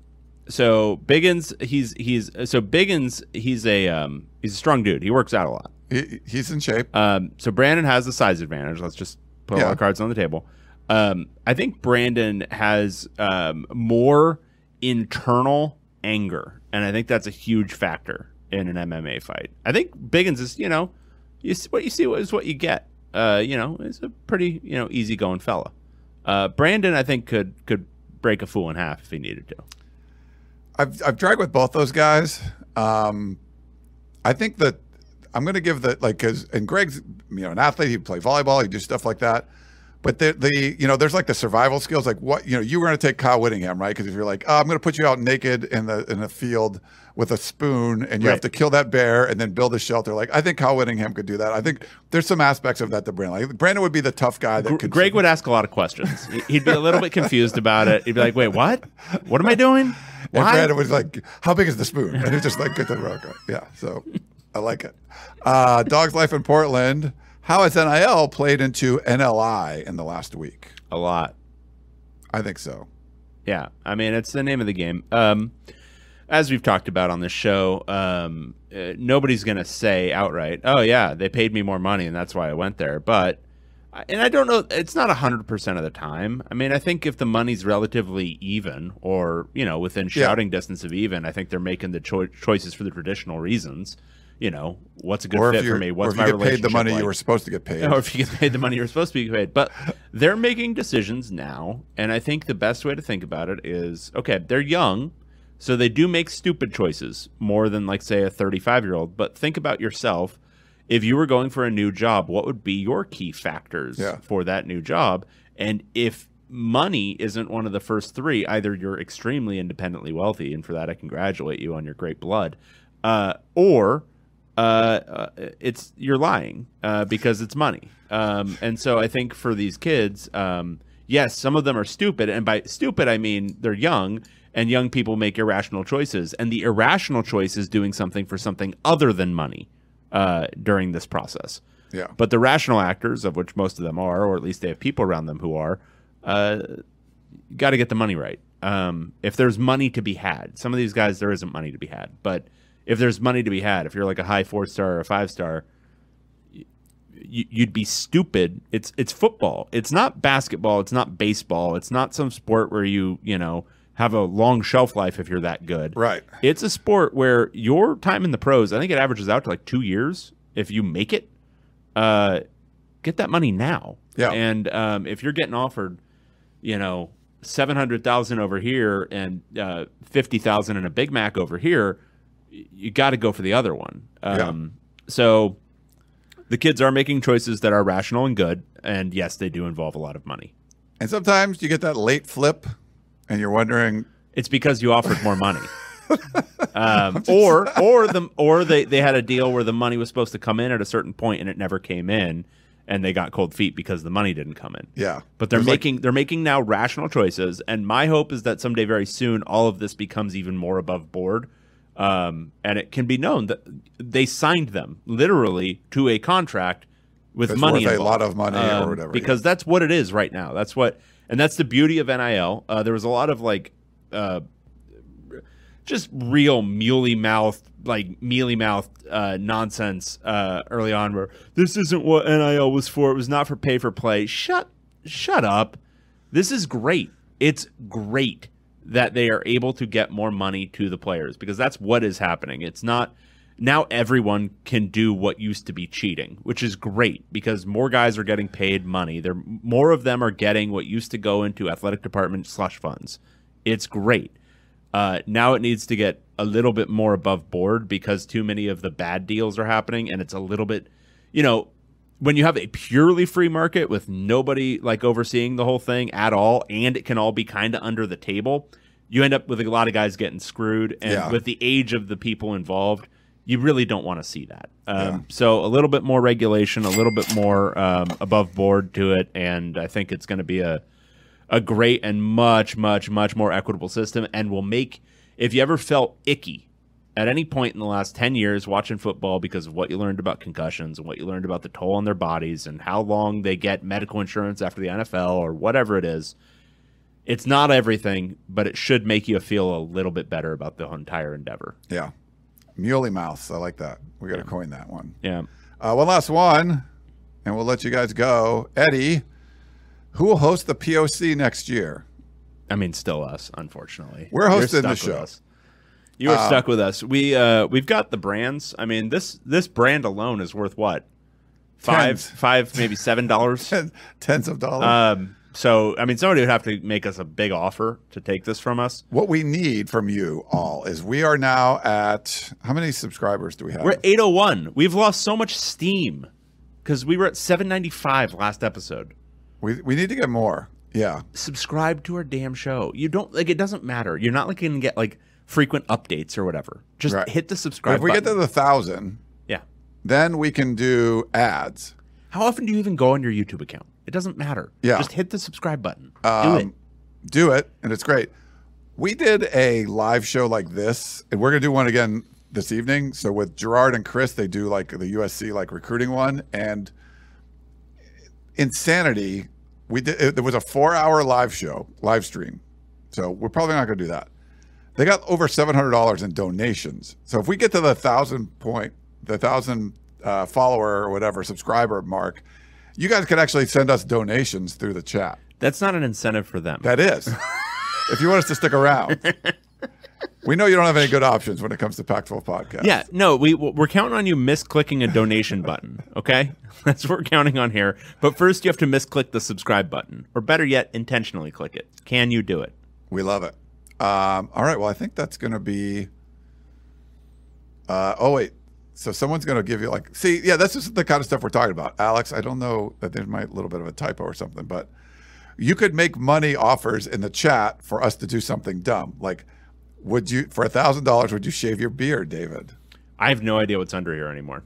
So Biggins, he's he's so Biggins, he's a um he's a strong dude. He works out a lot. He, he's in shape. Um, so Brandon has the size advantage. Let's just put all Yeah. our cards on the table. Um, I think Brandon has um, more internal anger, and I think that's a huge factor in an MMA fight. I think Biggins is, you know, you see, what you see is what you get. Uh, you know, is a pretty you know easygoing fella. Uh, Brandon, I think could could break a fool in half if he needed to. I've I've tried with both those guys. Um, I think that I'm going to give the like because and Greg's you know an athlete. He play volleyball. He do stuff like that. But the the you know there's like the survival skills. Like what you know you were going to take Kyle Whittingham right because if you're like oh, I'm going to put you out naked in the in the field with a spoon and you have to kill that bear and then build a shelter. Like I think Kyle Whittingham could do that. I think there's some aspects of that that Brandon like Brandon would be the tough guy that Gr- could Greg would ask a lot of questions. He- He'd be a little bit confused about it. He'd be like, "Wait, what? What am I doing? And Why?" Brandon was like, "How big is the spoon?" And it's just like, "Get the rock." Yeah, so I like it. Uh, Dog's life in Portland. How has NIL played into NLI in the last week? a lot. I think so. Yeah, I mean it's the name of the game. Um, as we've talked about on this show, um, uh, nobody's gonna say outright, "Oh yeah, they paid me more money and that's why I went there." But and I don't know, it's not hundred percent of the time. I mean, I think if the money's relatively even, or you know, within Yeah. shouting distance of even, I think they're making the choi- choices for the traditional reasons. You know, what's a good or fit for me? or What's if my you get paid the money like? you were supposed to get paid. or if you get paid the money you're supposed to be paid. But they're making decisions now, and I think the best way to think about it is okay, they're young, so they do make stupid choices more than like say a 35 year old. But think about yourself. if you were going for a new job, what would be your key factors Yeah. for that new job? And if money isn't one of the first three, either you're extremely independently wealthy, and for that I congratulate you on your great blood, uh, or uh, uh, it's you're lying uh, because it's money. Um, and so I think for these kids, um, yes, some of them are stupid, and by stupid I mean they're young, and young people make irrational choices, and the irrational choice is doing something for something other than money uh, during this process. Yeah. But the rational actors, of which most of them are, or at least they have people around them who are, uh, got to get the money right. Um, if there's money to be had, some of these guys there isn't money to be had, but if there's money to be had, if you're like a high four star or a five star, you'd be stupid. It's it's football. It's not basketball. It's not baseball. It's not some sport where you you know have a long shelf life if you're that good. Right. It's a sport where your time in the pros, I think it averages out to like two years if you make it. Uh, get that money now. Yeah. And um, if you're getting offered, you know, seven hundred thousand over here and uh, fifty thousand in a Big Mac over here, you got to go for the other one. Um, So the kids are making choices that are rational and good, and yes, they do involve a lot of money. And sometimes you get that late flip, and you're wondering, It's because you offered more money. um, or or the or they, they had a deal where the money was supposed to come in at a certain point and it never came in and they got cold feet because the money didn't come in. yeah. But they're There's like- making they're making now rational choices, and my hope is that someday, very soon, all of this becomes even more above board, um, and it can be known that they signed them literally to a contract with That's money, worth a lot of money or Um, whatever, Because that's what it is right now. That's what, and that's the beauty of NIL. Uh, there was a lot of like. Uh, just real mealy mouthed, like mealy mouthed uh, nonsense uh, early on. Where this isn't what NIL was for. It was not for pay for play. Shut, shut up. This is great. It's great that they are able to get more money to the players because that's what is happening. It's not now everyone can do what used to be cheating, which is great because more guys are getting paid money. There more of them are getting what used to go into athletic department slush funds. It's great. Uh, now it needs to get a little bit more above board because too many of the bad deals are happening, and it's a little bit, you know, when you have a purely free market with nobody like overseeing the whole thing at all, and it can all be kind of under the table, you end up with a lot of guys getting screwed. And Yeah. with the age of the people involved, you really don't want to see that. Um, Yeah. So a little bit more regulation, a little bit more um, above board to it, and I think it's going to be a a great and much, much, much more equitable system and will make if you ever felt icky at any point in the last 10 years watching football because of what you learned about concussions and what you learned about the toll on their bodies and how long they get medical insurance after the NFL or whatever it is. It's not everything, but it should make you feel a little bit better about the entire endeavor. Yeah. Muley mouths. I like that. We got to coin that one. Yeah. Uh, one last one, and we'll let you guys go. Eddie, who will host the POC next year? I mean, still us, unfortunately. We're hosting the show. You are Uh, stuck with us. We uh, we've got the brands. I mean this this brand alone is worth what? Five, Tens. five, maybe seven dollars. Tens of dollars. um, so I mean, somebody would have to make us a big offer to take this from us. what we need from you all is we are now at how many subscribers do we have? We're at eight oh one. We've lost so much steam because we were at seven ninety five last episode. we, we need to get more. Yeah. Subscribe to our damn show. You don't like it. Doesn't matter. You're not like going to get like frequent updates or whatever. Just Right. hit the subscribe. if we get to the thousand, yeah. then we can do ads. How often do you even go on your YouTube account? It doesn't matter. Yeah. Just hit the subscribe button. Um, Do it. Do it, and it's great. We did a live show like this, and we're gonna do one again this evening. So with Gerard and Chris, they do like the USC like recruiting one, and insanity. We did. It, there was a four-hour live show, live stream. So we're probably not gonna do that. They got over seven hundred dollars in donations. So if we get to the thousand point, the thousand uh, follower or whatever subscriber mark, you guys can actually send us donations through the chat. That's not an incentive for them. That is. if you want us to stick around. We know you don't have any good options when it comes to Pac-12 podcast. yeah, no, we we're counting on you misclicking a donation button. Okay, that's what we're counting on here. But first, you have to misclick the subscribe button, or better yet, intentionally click it. Can you do it? We love it. Um, all right. Well, I think that's going to be. Uh, oh wait, So someone's going to give you like, see, yeah, that's just the kind of stuff we're talking about. Alex, I don't know that there might a little bit of a typo or something, but you could make money offers in the chat for us to do something dumb. Like, would you for a thousand dollars would you shave your beard, David? I have no idea what's under here anymore.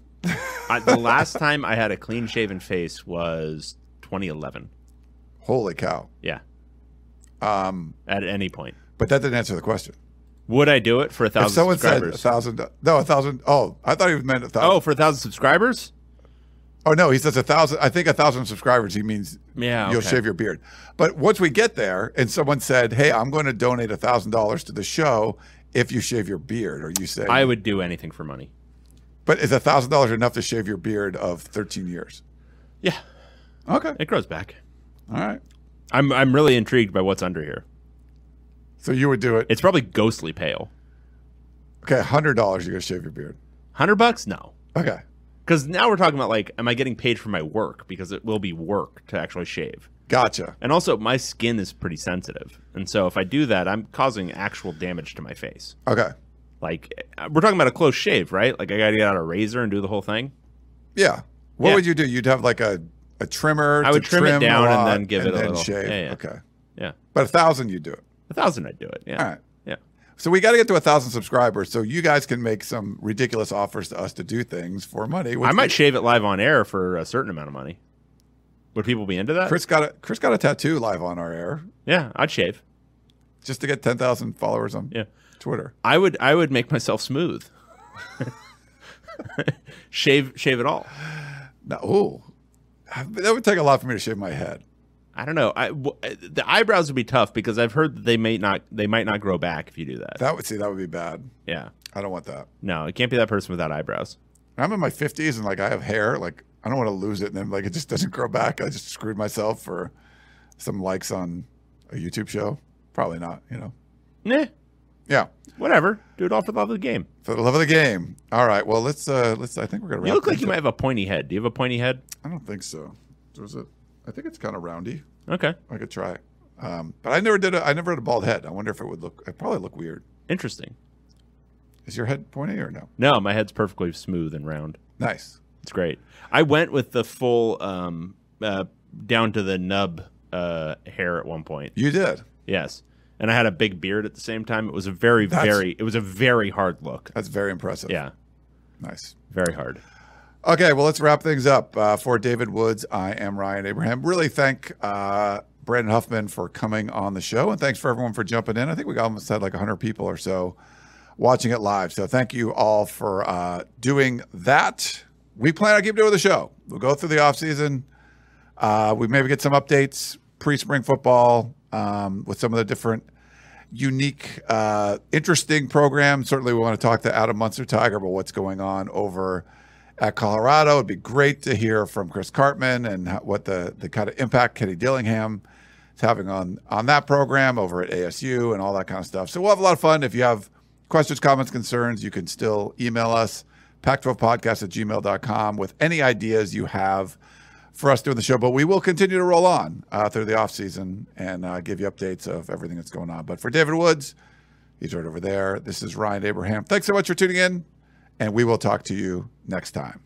I, the last time I had a clean shaven face was 2011. Holy cow! Yeah, Um, at any point. But that didn't answer the question. Would I do it for a If thousand someone said a thousand, no, a thousand. Oh, I thought he meant a thousand. oh, for a thousand subscribers? Oh no, he says a thousand. I think a thousand subscribers. He means Yeah, you'll okay. shave your beard. But once we get there, and someone said, "Hey, I'm going to donate a thousand dollars to the show if you shave your beard," or you say, I would do anything for money. But is a thousand dollars enough to shave your beard of 13 years? Yeah, Okay, it grows back. all right. I'm I'm really intrigued by what's under here. So you would do it. It's probably ghostly pale. Okay, hundred dollars. You're gonna shave your beard. Hundred bucks? No, Okay, because now we're talking about like, am I getting paid for my work? Because it will be work to actually shave. gotcha. And also, my skin is pretty sensitive, and so if I do that, I'm causing actual damage to my face. Okay, Like uh, we're talking about a close shave, right? Like I got to get out a razor and do the whole thing. yeah. What Yeah. would you do? You'd have like a a trimmer. I would to trim it down and then give it a then little- shave. yeah, yeah. Okay, Yeah, but a thousand, you'd do it. A thousand, I'd do it. Yeah, All right. yeah. So we got to get to a thousand subscribers, so you guys can make some ridiculous offers to us to do things for money. I might shave it live on air for a certain amount of money. Would people be into that? Chris got a Chris got a tattoo live on our air Yeah, I'd shave. just to get ten thousand followers on Yeah, Twitter. I would. I would make myself smooth. shave, shave it all. No, ooh, that would take a lot for me to shave my head. I don't know. I w- the eyebrows would be tough because I've heard that they may not. They might not grow back if you do that. That would see that would be bad. yeah. I don't want that. No, it can't be that person without eyebrows. I'm in my fifties and like I have hair. Like I don't want to lose it, and then like it just doesn't grow back. I just screwed myself for some likes on a YouTube show. Probably not. You know. Nah, Yeah. whatever. Do it all for the love of the game. For the love of the game. All right. Well, let's. uh Let's. I think we're gonna. You look like you up. might have a pointy head. Do you have a pointy head? I don't think so. There's a. I think it's kind of roundy. Okay, I could try. Um, but I never did. A, I never had a bald head. I wonder if it would look. It probably look weird. interesting. Is your head pointy or no? No, my head's perfectly smooth and round. Nice. It's great. I went with the full um, uh, down to the nub uh, hair at one point. You did. Yes, and I had a big beard at the same time. It was a very, That's- very. It was a very hard look. That's very impressive. Yeah, Nice. very hard. Okay, well, let's wrap things up. Uh, for David Woods, I am Ryan Abraham. Really thank uh, Brandon Huffman for coming on the show, and thanks for everyone for jumping in. I think we almost had like 100 people or so watching it live. So thank you all for uh, doing that. We plan on keep doing the show. We'll go through the off season. Uh, we maybe get some updates pre-spring football um, with some of the different unique, uh, interesting programs. Certainly, we want to talk to Adam Munsterteiger about what's going on over at Colorado. It'd be great to hear from Chris Karpman and what the the kind of impact Kenny Dillingham is having on on that program over at ASU and all that kind of stuff. So we'll have a lot of fun. If you have questions, comments, concerns, you can still email us pac12podcast at gmail.com with any ideas you have for us doing the show. But we will continue to roll on uh, through the off season and uh, give you updates of everything that's going on. But for David Woods, he's right over there. This is Ryan Abraham. Thanks so much for tuning in, and we will talk to you next time.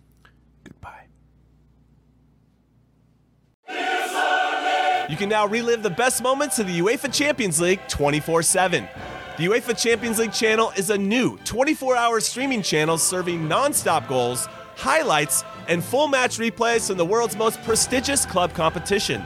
Goodbye. You can now relive the best moments of the UEFA Champions League 24 7. The UEFA Champions League channel is a new 24 hour streaming channel serving non stop goals, highlights, and full match replays from the world's most prestigious club competition.